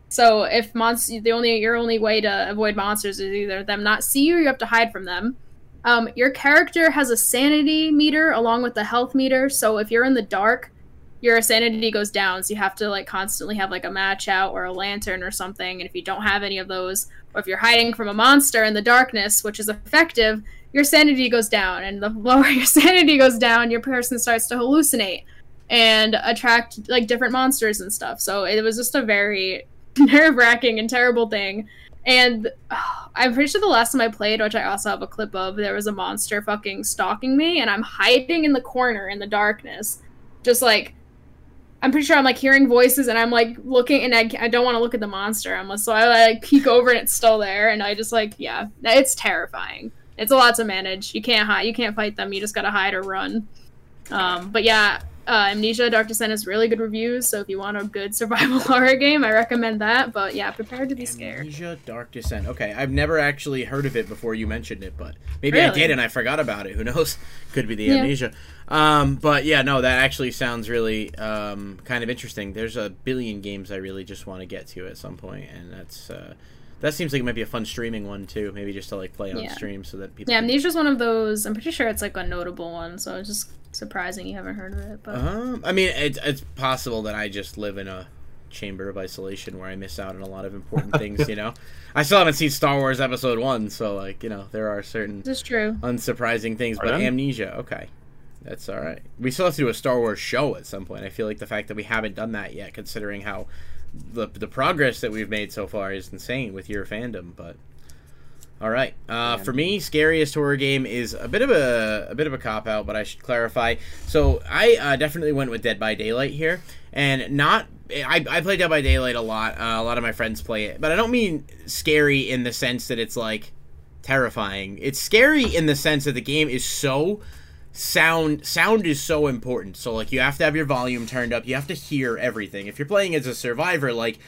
[SPEAKER 2] so if monsters, the only your only way to avoid monsters is either them not see you, or you have to hide from them. Um, your character has a sanity meter along with the health meter, so if you're in the dark, your sanity goes down, so you have to like constantly have like a match out or a lantern or something. And if you don't have any of those, or if you're hiding from a monster in the darkness, which is effective, your sanity goes down. And the lower your sanity goes down, your person starts to hallucinate and attract like different monsters and stuff. So it was just a very nerve wracking and terrible thing. And oh, I'm pretty sure the last time I played, which I also have a clip of, there was a monster fucking stalking me, and I'm hiding in the corner in the darkness, just like I'm pretty sure I'm like hearing voices and I'm like looking and I, I don't want to look at the monster. I'm so I like peek over and it's still there and I just like yeah, it's terrifying. It's a lot to manage. You can't hide. You can't fight them. You just gotta hide or run. Um, but yeah, uh, Amnesia Dark Descent has really good reviews, so if you want a good survival horror game, I recommend that. But yeah, prepare to be scared.
[SPEAKER 1] Amnesia Dark Descent. Okay, I've never actually heard of it before you mentioned it, but maybe really? I did and I forgot about it. Who knows? Could be the yeah. Amnesia. Um, but yeah, no, that actually sounds really um, kind of interesting. There's a billion games I really just want to get to at some point, and that's. Uh, that seems like it might be a fun streaming one too. Maybe just to like play on yeah. stream so that people.
[SPEAKER 2] Yeah, can... Amnesia's one of those. I'm pretty sure it's like a notable one, so it's just surprising you haven't heard of it. But
[SPEAKER 1] um, I mean, it's it's possible that I just live in a chamber of isolation where I miss out on a lot of important things. You know, I still haven't seen Star Wars Episode One, so like you know there are certain
[SPEAKER 2] this is true
[SPEAKER 1] unsurprising things. Are but them? Amnesia, okay, that's all right. We still have to do a Star Wars show at some point. I feel like the fact that we haven't done that yet, considering how the the progress that we've made so far, is insane with your fandom. But all right. Uh, for me, scariest horror game is a bit of a a bit of a cop out, but I should clarify. So I uh, definitely went with Dead by Daylight here, and not. I, I play Dead by Daylight a lot. Uh, a lot of my friends play it, but I don't mean scary in the sense that it's like terrifying. It's scary in the sense that the game is so sound sound is so important. So like you have to have your volume turned up. You have to hear everything. If you're playing as a survivor, like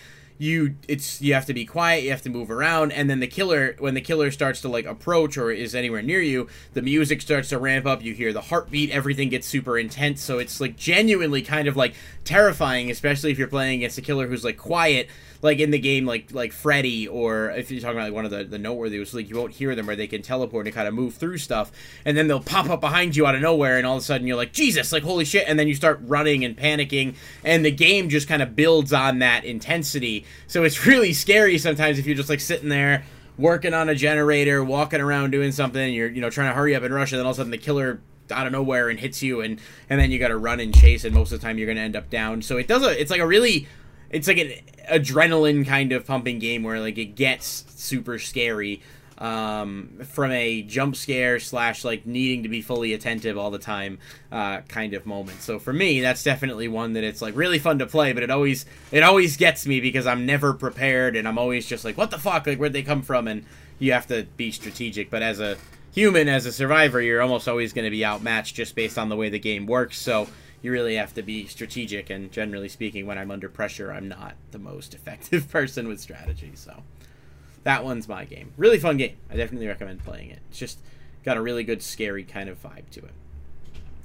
[SPEAKER 1] you it's you have to be quiet you have to move around and then the killer when the killer starts to like approach or is anywhere near you the music starts to ramp up you hear the heartbeat everything gets super intense so it's like genuinely kind of like terrifying especially if you're playing against a killer who's like quiet like in the game like like Freddy or if you're talking about like one of the the noteworthy was like you won't hear them or they can teleport and kind of move through stuff and then they'll pop up behind you out of nowhere and all of a sudden you're like Jesus like holy shit and then you start running and panicking and the game just kind of builds on that intensity so it's really scary sometimes if you're just like sitting there working on a generator walking around doing something you're you know trying to hurry up and rush and then all of a sudden the killer out of nowhere and hits you and and then you got to run and chase and most of the time you're to end up down. So it does a it's like a really it's like an adrenaline kind of pumping game where like it gets super scary um, from a jump scare slash like needing to be fully attentive all the time uh, kind of moment. So for me, that's definitely one that it's like really fun to play, but it always it always gets me because I'm never prepared and I'm always just like, what the fuck? Like where'd they come from? And you have to be strategic. But as a human, as a survivor, you're almost always going to be outmatched just based on the way the game works. So you really have to be strategic. And generally speaking, when I'm under pressure, I'm not the most effective person with strategy. So that one's my game. Really fun game. I definitely recommend playing it. It's just got a really good, scary kind of vibe to it.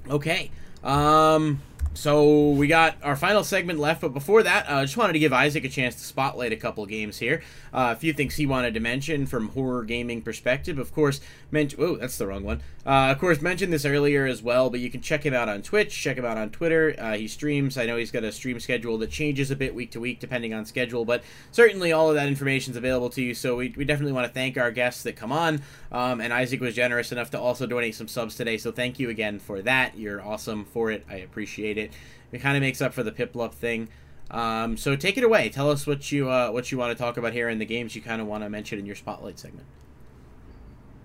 [SPEAKER 1] Okay. Um, so we got our final segment left, but before that, I uh, just wanted to give Isaac a chance to spotlight a couple games here. Uh, a few things he wanted to mention from horror gaming perspective. Of course, mention. Oh, that's the wrong one. Uh, of course, mentioned this earlier as well, but you can check him out on Twitch. Check him out on Twitter. Uh, he streams. I know he's got a stream schedule that changes a bit week to week depending on schedule, but certainly all of that information is available to you. So we, we definitely want to thank our guests that come on. Um, and Isaac was generous enough to also donate some subs today, so thank you again for that. You're awesome for it. I appreciate it. It kind of makes up for the Piplup thing. Um, so take it away. Tell us what you uh, what you want to talk about here in the games you kind of want to mention in your spotlight segment.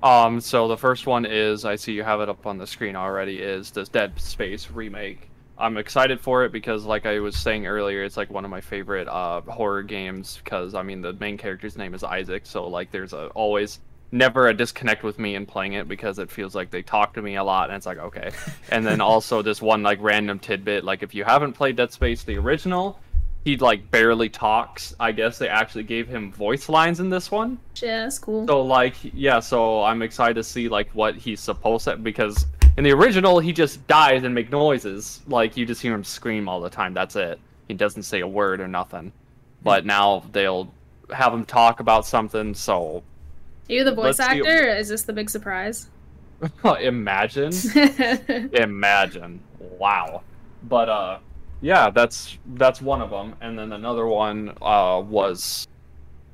[SPEAKER 3] Um, so the first one is I see you have it up on the screen already. Is this Dead Space remake? I'm excited for it because, like I was saying earlier, it's like one of my favorite uh, horror games. Because I mean, the main character's name is Isaac, so like there's a always never a disconnect with me in playing it because it feels like they talk to me a lot and it's like okay. And then also this one like random tidbit like if you haven't played dead space the original he like barely talks. I guess they actually gave him voice lines in this one.
[SPEAKER 2] Yeah that's cool.
[SPEAKER 3] So like yeah so i'm excited to see like what he's supposed to because in the original he just dies and make noises. Like you just hear him scream all the time. That's it. He doesn't say a word or nothing. But now they'll have him talk about something so
[SPEAKER 2] are you the voice Let's actor? Is this the big surprise?
[SPEAKER 3] Imagine. Imagine. Wow. But uh yeah, that's that's one of them, and then another one uh, was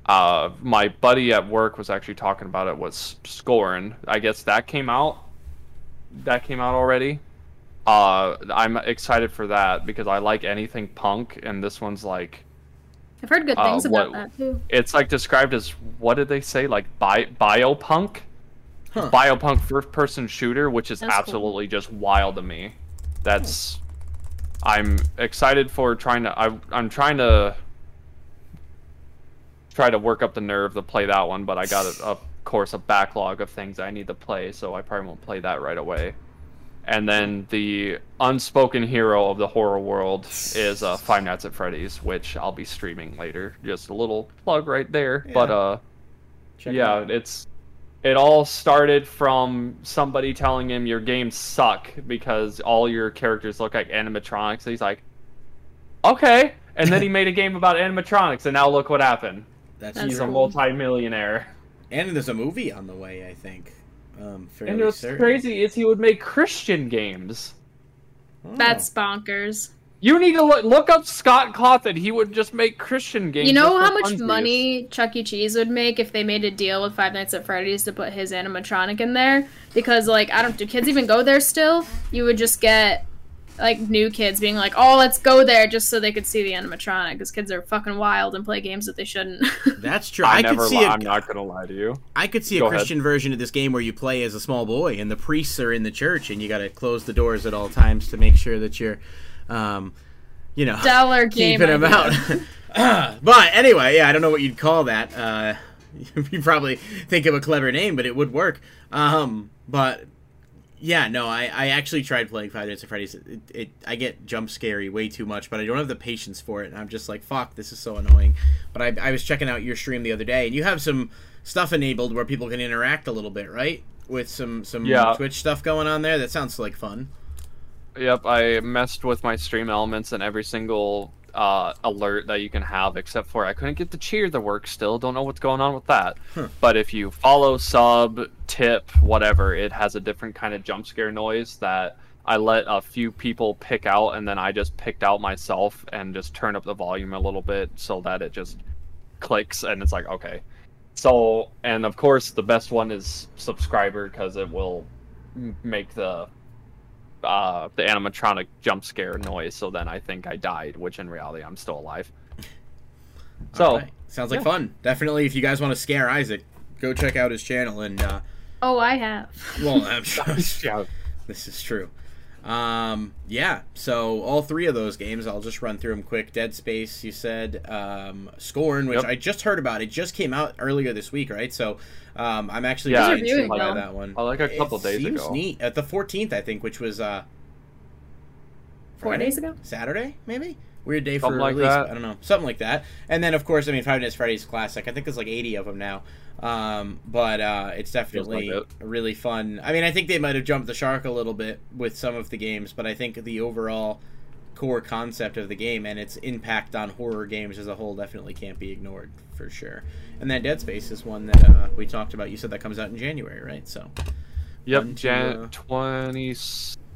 [SPEAKER 3] uh, my buddy at work was actually talking about it was Scorn. I guess that came out. That came out already. Uh, I'm excited for that because I like anything punk, and this one's like
[SPEAKER 2] I've heard good
[SPEAKER 3] Uh,
[SPEAKER 2] things about
[SPEAKER 3] what-
[SPEAKER 2] that too.
[SPEAKER 3] it's like described as what did they say like bi- biopunk
[SPEAKER 1] Huh.
[SPEAKER 3] biopunk first person shooter which is
[SPEAKER 2] That's cool.
[SPEAKER 3] absolutely just wild to me that's i'm excited for trying to I, i'm trying to try to work up the nerve to play that one but i got a, of course a backlog of things i need to play so i probably won't play that right away and then the unspoken hero of the horror world is uh, Five Nights at Freddy's, which I'll be streaming later. Just a little plug right there. But
[SPEAKER 1] Yeah.
[SPEAKER 3] uh,
[SPEAKER 1] Check
[SPEAKER 3] yeah,
[SPEAKER 1] out.
[SPEAKER 3] it's it all started from somebody telling him your games suck because all your characters look like animatronics. And he's like, okay. And then he made a game about animatronics, and now look what happened.
[SPEAKER 1] That's,
[SPEAKER 2] That's
[SPEAKER 3] he's
[SPEAKER 1] true.
[SPEAKER 3] a
[SPEAKER 2] cool.
[SPEAKER 3] multi-millionaire.
[SPEAKER 1] and there's a movie on the way. I think. Um, fairly
[SPEAKER 3] And what's
[SPEAKER 1] certain.
[SPEAKER 3] crazy is he would make Christian games.
[SPEAKER 1] Oh.
[SPEAKER 2] That's bonkers.
[SPEAKER 3] You need to look, look up Scott Cawthon. He would just make Christian games.
[SPEAKER 2] You know how much
[SPEAKER 3] funsies.
[SPEAKER 2] money Chuck E. Cheese would make if they made a deal with Five Nights at Freddy's to put his animatronic in there? Because like I don't do kids even go there still? You would just get like new kids being like, "Oh, let's go there," just so they could see the animatronic. Because kids are fucking wild and play games that they shouldn't.
[SPEAKER 1] That's true.
[SPEAKER 3] I,
[SPEAKER 1] I,
[SPEAKER 3] never.
[SPEAKER 1] could see
[SPEAKER 3] li-
[SPEAKER 1] a,
[SPEAKER 3] I'm not gonna lie to you.
[SPEAKER 1] I could see a
[SPEAKER 3] Go ahead.
[SPEAKER 1] Christian version of this game where you play as a small boy and the priests are in the church and you got to close the doors at all times to make sure that you're, um, you know,
[SPEAKER 2] dollar game.
[SPEAKER 1] keeping them out. but anyway, yeah, I don't know what you'd call that. Uh, you probably think of a clever name, but it would work. Um, but yeah, no, I, I actually tried playing Five Nights at Freddy's. It, it I get jump scary way too much, but I don't have the patience for it, and I'm just like, fuck, this is so annoying. But I, I was checking out your stream the other day, and you have some stuff enabled where people can interact a little bit, right? With some some
[SPEAKER 3] Yeah.
[SPEAKER 1] Twitch stuff going on there. That sounds like fun.
[SPEAKER 3] Yep, I messed with my stream elements and every single uh, alert that you can have, except for I couldn't get the cheer to work still. Don't know what's going on with that.
[SPEAKER 1] Huh.
[SPEAKER 3] But if you follow, sub, tip, whatever, it has a different kind of jump scare noise that I let a few people pick out, and then I just picked out myself and just turned up the volume a little bit so that it just clicks and it's like, okay. So, and of course, the best one is subscriber because it will make the uh, the animatronic jump scare noise. So then I think I died, which in reality I'm still alive. So
[SPEAKER 1] Alright. sounds like
[SPEAKER 3] yeah.
[SPEAKER 1] fun. Definitely, if you guys want to scare Isaac, go check out his channel. And uh,
[SPEAKER 2] Oh, I have.
[SPEAKER 1] well, I'm sure this is true. Um, yeah. So all three of those games, I'll just run through them quick. Dead Space, you said. Um, Scorn, which
[SPEAKER 3] Yep.
[SPEAKER 1] I just heard about. It just came out earlier this week, right? So um, I'm actually
[SPEAKER 3] Yeah,
[SPEAKER 1] really intrigued
[SPEAKER 2] reviewing
[SPEAKER 1] by
[SPEAKER 2] them?
[SPEAKER 1] that one.
[SPEAKER 3] Uh, like a couple
[SPEAKER 1] it
[SPEAKER 3] days
[SPEAKER 1] seems
[SPEAKER 3] ago.
[SPEAKER 1] neat. At the 14th, I think, which was uh,
[SPEAKER 2] Four
[SPEAKER 1] Friday?
[SPEAKER 2] days ago.
[SPEAKER 1] Saturday, maybe. Weird day for
[SPEAKER 3] Something like
[SPEAKER 1] release.
[SPEAKER 3] that.
[SPEAKER 1] I don't know, something like that. And then, of course, I mean, Five Nights at Freddy's classic. I think there's like 80 of them now. Um, but uh, it's definitely
[SPEAKER 3] like it.
[SPEAKER 1] really fun. I mean, I think they might have jumped the shark a little bit with some of the games, but I think the overall core concept of the game and its impact on horror games as a whole definitely can't be ignored for sure. And that Dead Space is one that uh, we talked about. You said that comes out in January, right? So
[SPEAKER 3] yep,
[SPEAKER 1] One to,
[SPEAKER 3] Jan
[SPEAKER 1] uh,
[SPEAKER 3] twenty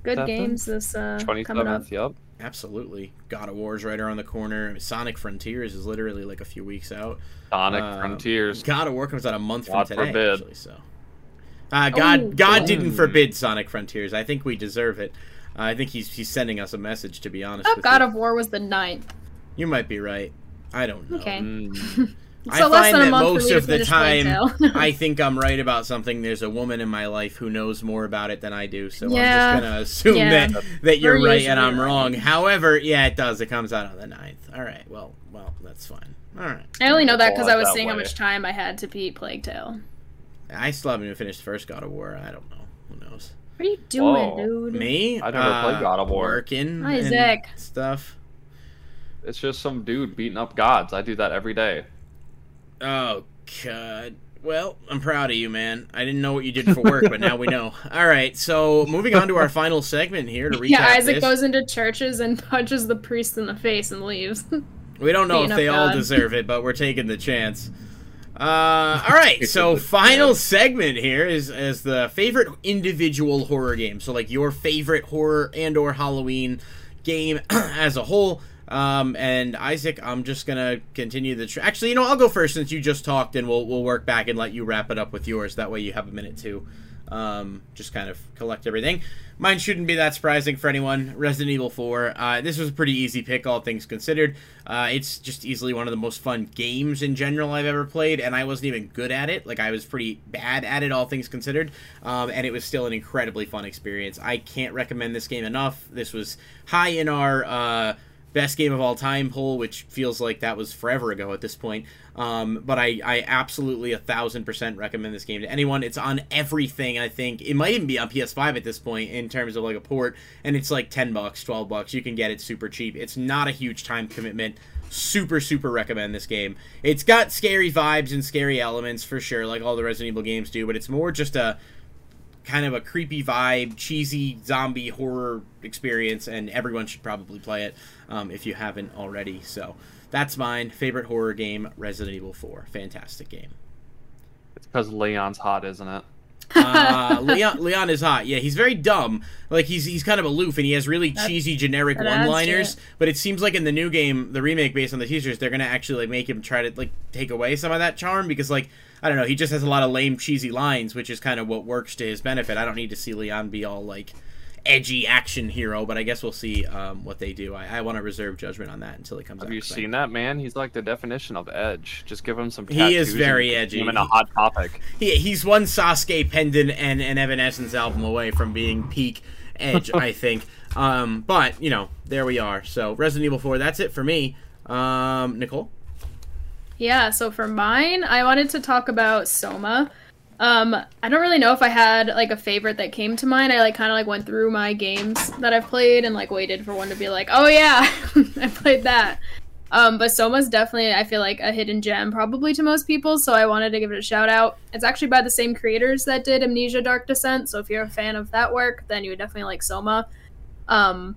[SPEAKER 2] Good games this uh,
[SPEAKER 3] twenty
[SPEAKER 2] coming up.
[SPEAKER 3] Yep.
[SPEAKER 1] absolutely, God of War's right around the corner. Sonic Frontiers is literally like a few weeks out.
[SPEAKER 3] Sonic
[SPEAKER 1] Uh,
[SPEAKER 3] Frontiers.
[SPEAKER 1] God of War comes out a month from today,
[SPEAKER 3] forbid.
[SPEAKER 1] actually. So, uh, God,
[SPEAKER 2] Oh,
[SPEAKER 1] God
[SPEAKER 3] God.
[SPEAKER 1] didn't forbid Sonic Frontiers. I think we deserve it. Uh, I think he's he's sending us a message. To be honest,
[SPEAKER 2] Oh,
[SPEAKER 1] with
[SPEAKER 2] God
[SPEAKER 1] you.
[SPEAKER 2] of War was the ninth.
[SPEAKER 1] you might be right. I don't know.
[SPEAKER 2] Okay.
[SPEAKER 3] Mm,
[SPEAKER 1] I
[SPEAKER 2] So less
[SPEAKER 1] find that most of the time, I think I'm right about something. There's a woman in my life who knows more about it than I do, so
[SPEAKER 2] Yeah.
[SPEAKER 1] I'm just gonna assume
[SPEAKER 2] Yeah.
[SPEAKER 1] that that you're
[SPEAKER 2] We're
[SPEAKER 1] right and I'm
[SPEAKER 2] right.
[SPEAKER 1] wrong. However, yeah, it does. It comes out on the 9th. All right. Well, well, that's fine. All right.
[SPEAKER 2] I only know that because I was
[SPEAKER 3] that
[SPEAKER 2] seeing how much time I had to beat Plague Tale.
[SPEAKER 1] I still haven't even finished the first God of War. I don't know. Who knows?
[SPEAKER 2] What are you doing,
[SPEAKER 3] Whoa.
[SPEAKER 2] dude?
[SPEAKER 1] Me?
[SPEAKER 3] I never played uh, God of War.
[SPEAKER 1] Working
[SPEAKER 2] Isaac.
[SPEAKER 1] and stuff.
[SPEAKER 3] it's just some dude beating up gods. I do that every day.
[SPEAKER 1] Oh god. Well, I'm proud of you, man. I didn't know what you did for work, but now we know. All right, so moving on to our final segment here to recap
[SPEAKER 2] Yeah, Isaac
[SPEAKER 1] this.
[SPEAKER 2] goes into churches and punches the priest in the face and leaves.
[SPEAKER 1] We don't know if they all
[SPEAKER 2] God.
[SPEAKER 1] deserve it, but we're taking the chance. Uh, all right, so final segment here is is the favorite individual horror game. So like your favorite horror and or Halloween game as a whole. Um, and Isaac, I'm just gonna continue the. Actually, you know, I'll go first since you just talked, and we'll we'll work back and let you wrap it up with yours. That way, you have a minute to um, just kind of collect everything. Mine shouldn't be that surprising for anyone. Resident Evil 4. Uh, this was a pretty easy pick, all things considered. Uh, it's just easily one of the most fun games in general I've ever played, and I wasn't even good at it. Like, I was pretty bad at it, all things considered. Um, and it was still an incredibly fun experience. I can't recommend this game enough. This was high in our. Uh, best game of all time poll, which feels like that was forever ago at this point. Um, but I, I absolutely a thousand percent recommend this game to anyone. It's on everything. I think it might even be on PS5 at this point in terms of like a port, and it's like ten bucks, twelve bucks. You can get it super cheap. It's not a huge time commitment. Super, super recommend this game. It's got scary vibes and scary elements for sure, like all the Resident Evil games do, but it's more just a kind of a creepy vibe, cheesy zombie horror experience, and everyone should probably play it um, if you haven't already. So that's mine. Favorite horror game, Resident Evil 4. Fantastic game.
[SPEAKER 3] It's because Leon's hot, isn't it?
[SPEAKER 1] uh, Leon Leon is hot. Yeah, he's very dumb. Like he's he's kind of aloof and he has really That's, cheesy generic one-liners. But it seems like in the new game, the remake based on the teasers, they're gonna actually like make him try to like take away some of that charm because like I don't know, he just has a lot of lame cheesy lines, which is kind of what works to his benefit. I don't need to see Leon be all like edgy action hero, but I guess we'll see um, what they do. I, I want to reserve judgment on that until it comes
[SPEAKER 3] Have
[SPEAKER 1] out.
[SPEAKER 3] Have you seen that man? He's like the definition of edge. Just give him some.
[SPEAKER 1] He is very edgy.
[SPEAKER 3] Him in a hot topic.
[SPEAKER 1] He, he's one Sasuke pendant and an Evanescence album away from being peak edge, I think. Um, but you know, there we are. So Resident Evil 4. That's it for me. Um, Nicole.
[SPEAKER 2] Yeah. So for mine, I wanted to talk about Soma. Um, I don't really know if I had like a favorite that came to mind. I like kind of like went through my games that I've played and like waited for one to be like, oh yeah, I played that. Um, but Soma's definitely I feel like a hidden gem probably to most people, so I wanted to give it a shout out. It's actually by the same creators that did Amnesia Dark Descent, so if you're a fan of that work, then you would definitely like Soma. Um,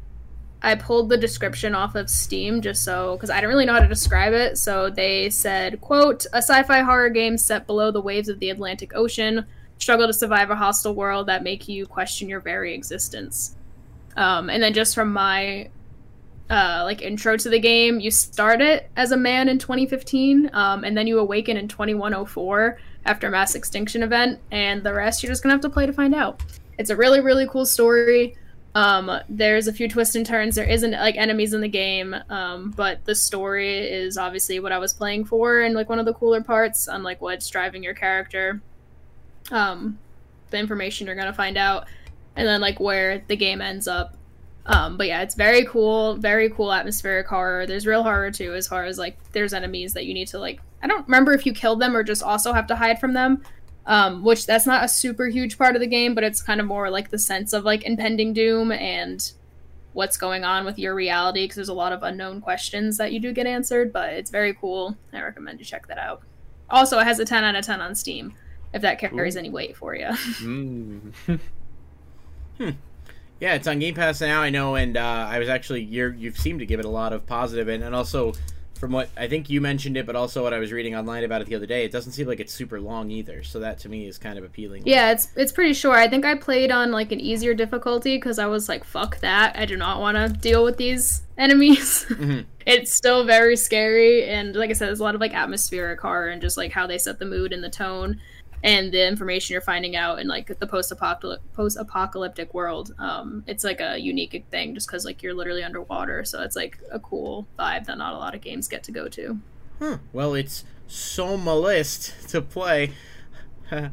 [SPEAKER 2] I pulled the description off of Steam just so because I don't really know how to describe it. So they said, "quote A sci-fi horror game set below the waves of the Atlantic Ocean, struggle to survive a hostile world that make you question your very existence." Um, and then just from my uh, like intro to the game, you start it as a man in 2015, um, and then you awaken in 2104 after a mass extinction event, and the rest you're just gonna have to play to find out. It's a really really cool story. Um, there's a few twists and turns. There isn't like enemies in the game, um, but the story is obviously what I was playing for, and like one of the cooler parts, unlike what's driving your character. Um, the information you're gonna find out, and then like where the game ends up. Um, but yeah, it's very cool, very cool atmospheric horror. There's real horror too, as far as like there's enemies that you need to like. I don't remember if you killed them or just also have to hide from them um, which that's not a super huge part of the game, but it's kind of more like the sense of like impending doom and what's going on with your reality because there's a lot of unknown questions that you do get answered, but it's very cool. I recommend you check that out. Also, it has a 10 out of 10 on Steam if that carries Ooh. any weight for you.
[SPEAKER 1] mm. hmm. Yeah, it's on Game Pass now. I know, and uh, I was actually you you seem to give it a lot of positive and, and also from what I think you mentioned it, but also what I was reading online about it the other day, it doesn't seem like it's super long either. So that to me is kind of appealing.
[SPEAKER 2] Yeah, it's it's pretty short. I think I played on like an easier difficulty because I was like, "Fuck that! I do not want to deal with these enemies." Mm-hmm. it's still very scary, and like I said, there's a lot of like atmospheric horror and just like how they set the mood and the tone and the information you're finding out in like the post-apocalyptic post-apocalyptic world um, it's like a unique thing just because like you're literally underwater. So it's like a cool vibe that not a lot of games get to go to.
[SPEAKER 1] Huh. well it's so my list to play.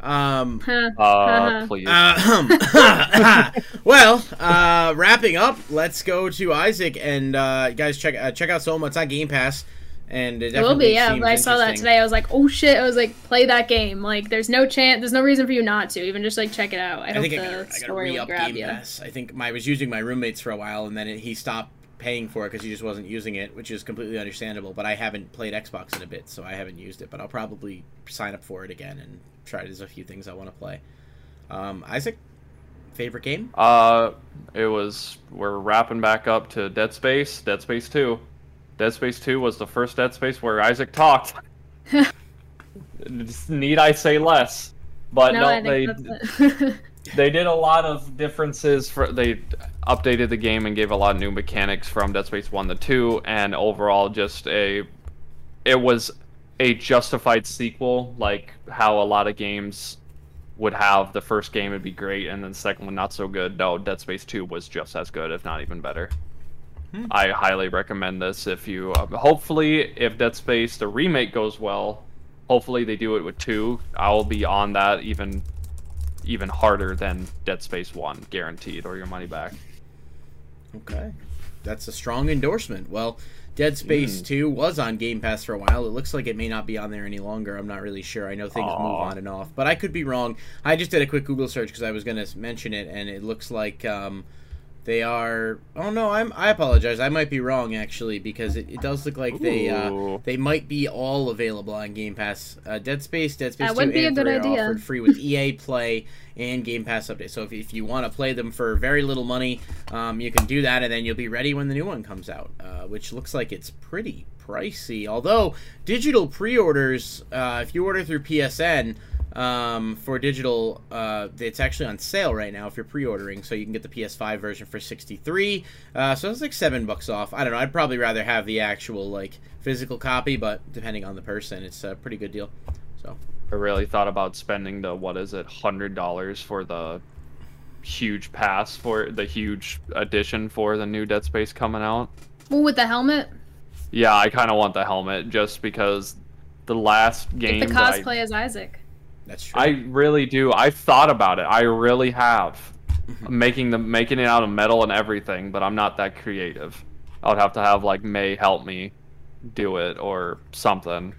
[SPEAKER 1] Um
[SPEAKER 3] uh, please.
[SPEAKER 1] Uh, well uh wrapping up let's go to isaac and uh guys check uh, check out soma it's on game pass and it, it will be. Yeah,
[SPEAKER 2] I saw that today. I was like, oh shit! I was like, play that game. Like, there's no chance. There's no reason for you not to. Even just like check it out. I, I hope think the I gotta, story I gotta will grab you. Pass.
[SPEAKER 1] I think my, I was using my roommates for a while, and then it, he stopped paying for it because he just wasn't using it, which is completely understandable. But I haven't played Xbox in a bit, so I haven't used it. But I'll probably sign up for it again and try. There's a few things I want to play. Um, Isaac, favorite game?
[SPEAKER 3] Uh, it was we're wrapping back up to Dead Space, Dead Space Two. Dead Space 2 was the first Dead Space where Isaac talked. Need I say less? But no, no they they did a lot of differences for they updated the game and gave a lot of new mechanics from Dead Space 1 to 2 and overall just a it was a justified sequel like how a lot of games would have the first game would be great and then the second one not so good. No, Dead Space 2 was just as good if not even better.
[SPEAKER 1] Hmm.
[SPEAKER 3] I highly recommend this if you um, hopefully if Dead Space the remake goes well, hopefully they do it with 2. I'll be on that even even harder than Dead Space 1 guaranteed or your money back.
[SPEAKER 1] Okay. That's a strong endorsement. Well, Dead Space
[SPEAKER 3] Mm.
[SPEAKER 1] 2 was on Game Pass for a while. It looks like it may not be on there any longer. I'm not really sure. I know things move on and off, but I could be wrong. I just did a quick Google search because I was going to mention it, and it looks like um, they are. Oh no, I'm. I apologize. I might be wrong actually because it, it does look like they uh, they might be all available on Game Pass. Uh, Dead Space, Dead Space
[SPEAKER 2] That
[SPEAKER 1] 2,
[SPEAKER 2] would be a
[SPEAKER 1] and
[SPEAKER 2] good
[SPEAKER 1] 3 are
[SPEAKER 2] idea.
[SPEAKER 1] offered free with EA Play and Game Pass update. So if, if you want to play them for very little money, um, you can do that, and then you'll be ready when the new one comes out, uh, which looks like it's pretty pricey. Although digital pre-orders, uh, if you order through PSN. Um, for digital, uh, it's actually on sale right now if you're pre-ordering, so you can get the PS5 version for 63. Uh, so it's like seven bucks off. I don't know. I'd probably rather have the actual like physical copy, but depending on the person, it's a pretty good deal. So
[SPEAKER 3] I really thought about spending the what is it, hundred dollars for the huge pass for the huge edition for the new Dead Space coming out.
[SPEAKER 2] Well, with the helmet,
[SPEAKER 3] Yeah, I kind of want the helmet just because the last game.
[SPEAKER 2] get the
[SPEAKER 3] that I-
[SPEAKER 2] cosplay as Isaac.
[SPEAKER 1] That's true.
[SPEAKER 3] I really do. I've thought about it. I really have.
[SPEAKER 1] Mm-hmm.
[SPEAKER 3] making the making it out of metal and everything, but I'm not that creative. I would have to have like May help me do it or something.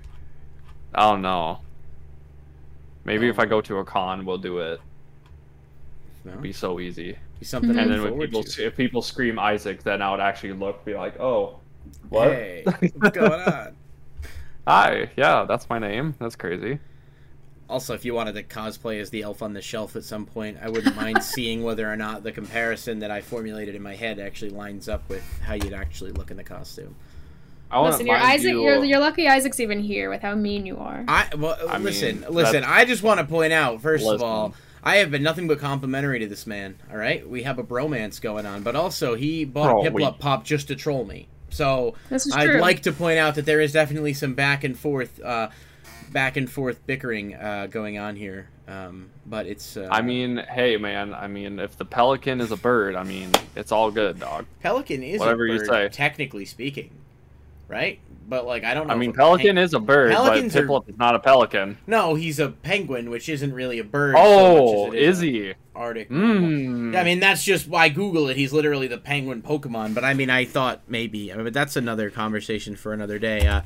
[SPEAKER 3] I don't know. Maybe if I go to a con, we'll do it.
[SPEAKER 1] No?
[SPEAKER 3] It'd be so easy.
[SPEAKER 1] Be something to
[SPEAKER 3] And then when people
[SPEAKER 1] to.
[SPEAKER 3] if people scream Isaac, then I would actually look, be like, oh, what?
[SPEAKER 1] Hey, what's going on?
[SPEAKER 3] Hi, yeah, that's my name. That's crazy.
[SPEAKER 1] Also, if you wanted to cosplay as the elf on the shelf at some point, I wouldn't mind seeing whether or not the comparison that I formulated in my head actually lines up with how you'd actually look in the costume.
[SPEAKER 3] I wouldn't
[SPEAKER 2] Listen, you're Isaac.
[SPEAKER 3] you-
[SPEAKER 2] You're, you're lucky Isaac's even here with how mean you are.
[SPEAKER 1] I well,
[SPEAKER 3] I
[SPEAKER 1] listen,
[SPEAKER 3] mean,
[SPEAKER 1] listen.
[SPEAKER 3] that's-
[SPEAKER 1] I just want to point out, first of all, I have been nothing but complimentary to this man. All right, we have a bromance going on, but also he bought
[SPEAKER 3] Oh,
[SPEAKER 1] a
[SPEAKER 3] we-
[SPEAKER 1] Piplup Pop just to troll me. So
[SPEAKER 2] This is
[SPEAKER 1] I'd
[SPEAKER 2] true.
[SPEAKER 1] like to point out that there is definitely some back and forth, uh, back and forth bickering uh, going on here. Um, but it's. Uh,
[SPEAKER 3] I mean, hey man, I mean, if the pelican is a bird, I mean, it's all good, dog.
[SPEAKER 1] Pelican is
[SPEAKER 3] whatever
[SPEAKER 1] a
[SPEAKER 3] you
[SPEAKER 1] bird,
[SPEAKER 3] say.
[SPEAKER 1] technically speaking, right? But like, I don't know.
[SPEAKER 3] I mean, pelican is a bird, but
[SPEAKER 1] Pelicans are-
[SPEAKER 3] Piplup is not a pelican.
[SPEAKER 1] No, he's a penguin, which isn't really a bird. so
[SPEAKER 3] Oh,
[SPEAKER 1] it
[SPEAKER 3] is
[SPEAKER 1] a
[SPEAKER 3] he?
[SPEAKER 1] Arctic.
[SPEAKER 3] Mmm.
[SPEAKER 1] I mean, that's just why Google it. He's literally the penguin Pokemon. But I mean, I thought maybe, I mean, but that's another conversation for another day uh,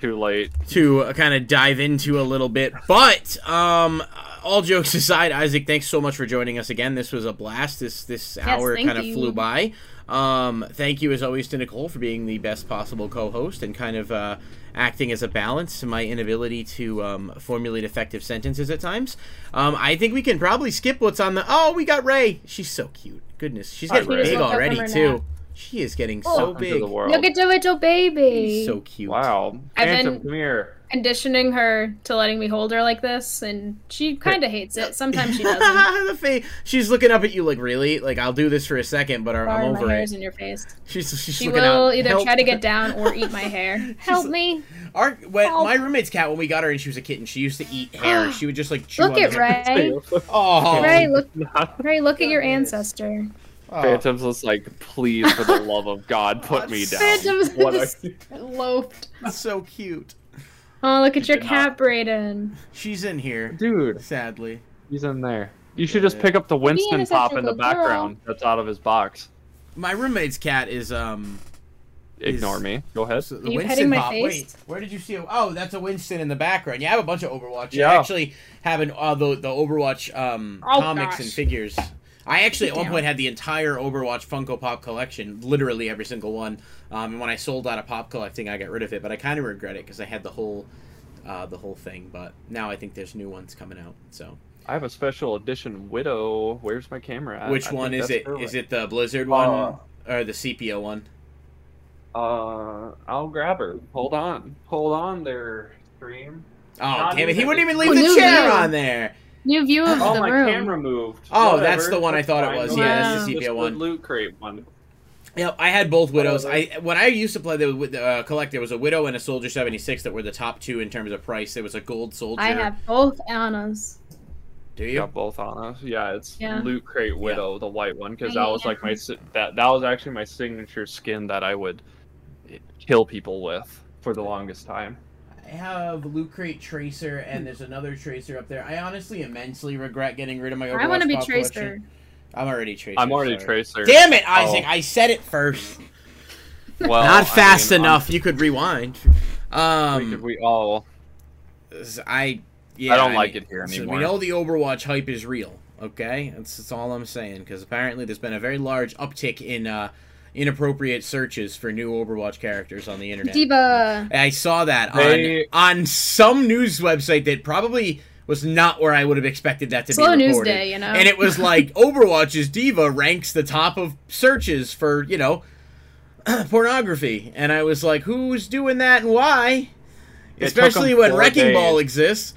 [SPEAKER 3] too late.
[SPEAKER 1] to uh, kind of dive into a little bit. But um, all jokes aside, Isaac, thanks so much for joining us again. This was a blast. This this hour kind of flew by. Um, thank you as always to Nicole for being the best possible co-host and kind of uh, acting as a balance to my inability to um, formulate effective sentences at times. Um, I think we can probably skip what's on the. Oh, we got Ray. She's so cute. Goodness, she's
[SPEAKER 3] Hi,
[SPEAKER 1] getting
[SPEAKER 3] Ray.
[SPEAKER 1] big
[SPEAKER 2] Woke up from
[SPEAKER 1] already
[SPEAKER 2] her
[SPEAKER 1] too.
[SPEAKER 2] Nap.
[SPEAKER 1] She is getting
[SPEAKER 2] Oh.
[SPEAKER 1] so big.
[SPEAKER 3] the world.
[SPEAKER 2] Look at the little baby.
[SPEAKER 1] She's so cute.
[SPEAKER 3] Wow.
[SPEAKER 2] I've
[SPEAKER 3] Phantom,
[SPEAKER 2] been-
[SPEAKER 3] come here.
[SPEAKER 2] Conditioning her to letting me hold her like this, and she kind of hates it. Sometimes she doesn't.
[SPEAKER 1] the fa- She's looking up at you like, really? Like, I'll do this for a second, but I'm
[SPEAKER 2] Sorry,
[SPEAKER 1] over
[SPEAKER 2] my
[SPEAKER 1] it.
[SPEAKER 2] hair's in your face.
[SPEAKER 1] She's she's
[SPEAKER 2] She
[SPEAKER 1] looking
[SPEAKER 2] will
[SPEAKER 1] out.
[SPEAKER 2] either
[SPEAKER 1] Help.
[SPEAKER 2] try to get down or eat my hair. Help me!
[SPEAKER 1] Our when
[SPEAKER 2] Help.
[SPEAKER 1] my roommate's cat when we got her and she was a kitten, she used to eat hair. she would just like chew
[SPEAKER 2] Look
[SPEAKER 1] on
[SPEAKER 2] at
[SPEAKER 1] the hair.
[SPEAKER 2] Ray.
[SPEAKER 1] Oh,
[SPEAKER 2] Ray, look, Ray, look at your ancestor.
[SPEAKER 1] Oh.
[SPEAKER 3] Phantom's just like, please, for the love of God, put me down.
[SPEAKER 2] Phantom's
[SPEAKER 3] What are
[SPEAKER 2] just
[SPEAKER 3] you-
[SPEAKER 2] loafed.
[SPEAKER 1] so cute.
[SPEAKER 2] Oh, look at
[SPEAKER 3] You
[SPEAKER 2] your cat,
[SPEAKER 3] not-
[SPEAKER 2] Brayden.
[SPEAKER 1] She's in here,
[SPEAKER 3] Dude,
[SPEAKER 1] sadly.
[SPEAKER 3] he's in there. You should just pick up the Winston pop in the
[SPEAKER 2] good girl.
[SPEAKER 3] background that's out of his box.
[SPEAKER 1] My roommate's cat is um.
[SPEAKER 3] Ignore
[SPEAKER 1] Is-
[SPEAKER 3] me. Go ahead.
[SPEAKER 1] so the
[SPEAKER 2] Are you
[SPEAKER 1] Winston
[SPEAKER 2] my
[SPEAKER 1] pop.
[SPEAKER 2] face?
[SPEAKER 1] Wait, where did you see? Oh, that's a Winston in the background. Yeah, I have a bunch of Overwatch.
[SPEAKER 3] Yeah.
[SPEAKER 1] I actually have an uh, the the Overwatch um
[SPEAKER 2] Oh,
[SPEAKER 1] comics
[SPEAKER 2] gosh.
[SPEAKER 1] and figures. I actually at one point had the entire Overwatch Funko Pop collection, literally every single one. Um, and when I sold out of pop collecting, I got rid of it. But I kind of regret it because I had the whole, uh, the whole thing. But now I think there's new ones coming out. So
[SPEAKER 3] I have a special edition Widow. Where's my camera at?
[SPEAKER 1] which
[SPEAKER 3] I
[SPEAKER 1] one is
[SPEAKER 3] that's
[SPEAKER 1] it?
[SPEAKER 3] her
[SPEAKER 1] Is it the Blizzard one
[SPEAKER 3] Uh,
[SPEAKER 1] or the sepia one?
[SPEAKER 3] Uh, I'll grab her. Hold on. Hold on there, stream.
[SPEAKER 1] Oh
[SPEAKER 3] not
[SPEAKER 1] damn it! He wouldn't even leave
[SPEAKER 2] Who
[SPEAKER 1] the chair
[SPEAKER 2] you?
[SPEAKER 1] on there.
[SPEAKER 2] New view of
[SPEAKER 3] Oh,
[SPEAKER 2] the
[SPEAKER 3] my camera moved.
[SPEAKER 1] Oh,
[SPEAKER 3] Whatever,
[SPEAKER 1] that's the one I thought it was.
[SPEAKER 3] No
[SPEAKER 2] Yeah, that's
[SPEAKER 1] the
[SPEAKER 3] Just
[SPEAKER 1] sepia
[SPEAKER 3] the
[SPEAKER 1] one.
[SPEAKER 3] Loot crate one.
[SPEAKER 1] Yep, I had both widows. I when I used to play the with uh, collect, there was a widow and a soldier seventy six that were the top two in terms of price. There was a gold soldier.
[SPEAKER 2] I have both Anas.
[SPEAKER 1] Do
[SPEAKER 3] You
[SPEAKER 1] you?
[SPEAKER 3] got both Anas. Yeah, it's
[SPEAKER 2] Yeah.
[SPEAKER 3] Loot Crate Widow, the white one, because that was like my that that was actually my signature skin that I would kill people with for the longest time.
[SPEAKER 1] I have Loot Crate Tracer, and there's another Tracer up there. I honestly immensely regret getting rid of my Overwatch
[SPEAKER 2] I want to be Tracer.
[SPEAKER 1] collection. I'm already Tracer.
[SPEAKER 3] I'm already
[SPEAKER 1] sorry.
[SPEAKER 3] Tracer.
[SPEAKER 1] Damn it, Isaac!
[SPEAKER 3] Oh.
[SPEAKER 1] I said it first.
[SPEAKER 3] Well,
[SPEAKER 1] Not
[SPEAKER 3] I
[SPEAKER 1] fast
[SPEAKER 3] mean, I'm-
[SPEAKER 1] enough. You could rewind.
[SPEAKER 3] we
[SPEAKER 1] Um,
[SPEAKER 3] could- we all.
[SPEAKER 1] I yeah.
[SPEAKER 3] I don't like
[SPEAKER 1] mean,
[SPEAKER 3] it here
[SPEAKER 1] so we know the Overwatch hype is real. Okay, that's, that's all I'm saying. Because apparently there's been a very large uptick in uh, inappropriate searches for new Overwatch characters on the internet.
[SPEAKER 2] D.Va.
[SPEAKER 1] I saw that
[SPEAKER 3] They-
[SPEAKER 1] on on some news website that probably was not where I would have expected that to
[SPEAKER 2] Slow
[SPEAKER 1] be
[SPEAKER 2] news
[SPEAKER 1] reported.
[SPEAKER 2] day, you know.
[SPEAKER 1] And it was like Overwatch's D.Va ranks the top of searches for you know pornography, and I was like, who's doing that and why?
[SPEAKER 3] It
[SPEAKER 1] Especially when
[SPEAKER 3] four
[SPEAKER 1] Wrecking Ball exists.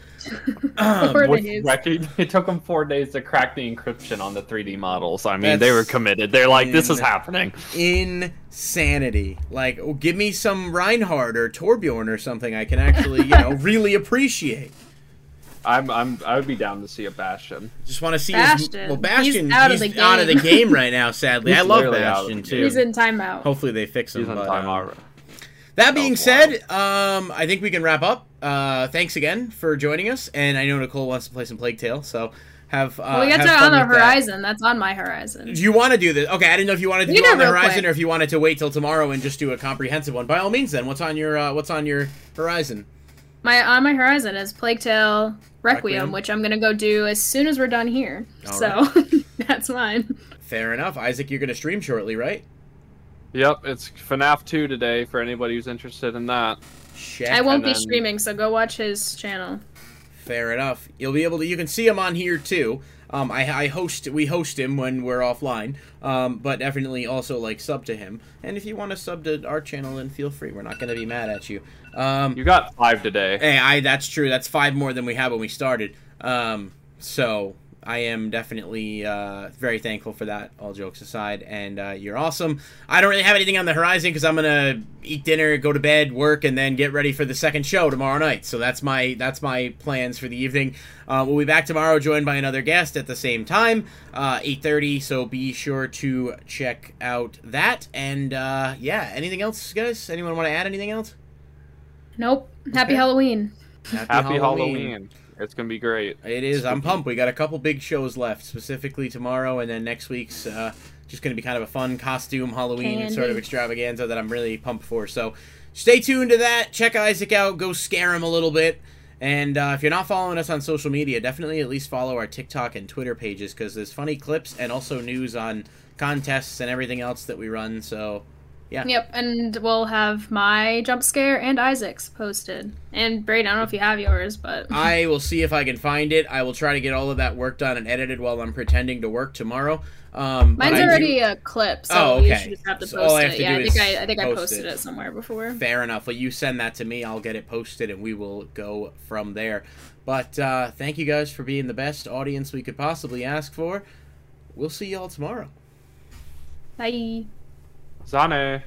[SPEAKER 1] Um,
[SPEAKER 2] Four days.
[SPEAKER 3] wrecking, it took them four days to crack the encryption on the 3D models. I mean, they were committed. They're like, this is happening.
[SPEAKER 1] insanity. Like, oh, give me some Reinhardt or Torbjorn or something I can actually, you know, really appreciate.
[SPEAKER 3] I'm, I'm, I would be down to see a Bastion.
[SPEAKER 1] Just want to see his
[SPEAKER 2] Bastion.
[SPEAKER 1] well, Bastion.
[SPEAKER 2] He's out of the
[SPEAKER 1] out of the
[SPEAKER 2] game.
[SPEAKER 1] game right now. Sadly, I love
[SPEAKER 3] literally out of
[SPEAKER 1] Bastion too.
[SPEAKER 2] He's in timeout.
[SPEAKER 1] Hopefully they fix him.
[SPEAKER 3] He's on
[SPEAKER 1] but,
[SPEAKER 3] time
[SPEAKER 1] um. That being
[SPEAKER 3] Oh,
[SPEAKER 1] said, um, I think we can wrap up. Uh, thanks again for joining us, and I know Nicole wants to play some Plague Tale, so have. Uh,
[SPEAKER 2] well, we got
[SPEAKER 1] have
[SPEAKER 2] to on the
[SPEAKER 1] with that.
[SPEAKER 2] horizon. That's on my horizon.
[SPEAKER 1] Do you want to do this? Okay, I didn't know if you wanted to
[SPEAKER 2] We
[SPEAKER 1] do it on the horizon
[SPEAKER 2] quick.
[SPEAKER 1] or if you wanted to wait till tomorrow and just do a comprehensive one. By all means, then. What's on your uh, What's on your horizon?
[SPEAKER 2] My on my horizon is Plague Tale Requiem,
[SPEAKER 1] Requiem.
[SPEAKER 2] which I'm gonna go do as soon as we're done here.
[SPEAKER 1] All
[SPEAKER 2] so that's mine.
[SPEAKER 1] Fair enough, Isaac. You're going to stream shortly, right?
[SPEAKER 3] Yep, it's FNAF 2 today for anybody who's interested in that.
[SPEAKER 1] Check.
[SPEAKER 2] I won't be
[SPEAKER 3] then-
[SPEAKER 2] streaming, so go watch his channel.
[SPEAKER 1] Fair enough. You'll be able to. You can see him on here too. Um, I, I host. We host him when we're offline. Um, but definitely also like sub to him. And if you want to sub to our channel, then feel free. We're not going to be mad at you. Um,
[SPEAKER 3] You got five today.
[SPEAKER 1] hey, I. That's true. That's five more than we had when we started. Um, so I am definitely uh, very thankful for that. All jokes aside, and uh, you're awesome. I don't really have anything on the horizon because I'm gonna eat dinner, go to bed, work, and then get ready for the second show tomorrow night. So that's my that's my plans for the evening. Uh, we'll be back tomorrow, joined by another guest at the same time, uh, 8:30. So be sure to check out that. And uh, yeah, anything else, guys? Anyone want to add anything else?
[SPEAKER 2] Nope. Happy
[SPEAKER 1] Okay.
[SPEAKER 2] Halloween.
[SPEAKER 3] Happy Halloween. It's going to be great.
[SPEAKER 1] It is. I'm pumped. We got a couple big shows left, specifically tomorrow, and then next week's uh, just going to be kind of a fun costume Halloween
[SPEAKER 2] Candy.
[SPEAKER 1] sort of extravaganza that I'm really pumped for. So stay tuned to that. Check Isaac out. Go scare him a little bit. And uh, if you're not following us on social media, definitely at least follow our TikTok and Twitter pages because there's funny clips and also news on contests and everything else that we run. So Yeah.
[SPEAKER 2] Yep, and we'll have my jump scare and Isaac's posted. And Braden, I don't know if you have yours, but
[SPEAKER 1] I will see if I can find it. I will try to get all of that work done and edited while I'm pretending to work tomorrow. Um,
[SPEAKER 2] mine's
[SPEAKER 1] I do-
[SPEAKER 2] already a clip, so
[SPEAKER 1] Oh,
[SPEAKER 2] you should just have to
[SPEAKER 1] So
[SPEAKER 2] post
[SPEAKER 1] I
[SPEAKER 2] it.
[SPEAKER 1] have to
[SPEAKER 2] yeah, I think I, I think I posted
[SPEAKER 1] it.
[SPEAKER 2] it. somewhere before.
[SPEAKER 1] Fair enough. Well, you send that to me. I'll get it posted, and we will go from there. But uh, thank you guys for being the best audience we could possibly ask for. We'll see y'all tomorrow.
[SPEAKER 2] Bye.
[SPEAKER 3] 啥呢？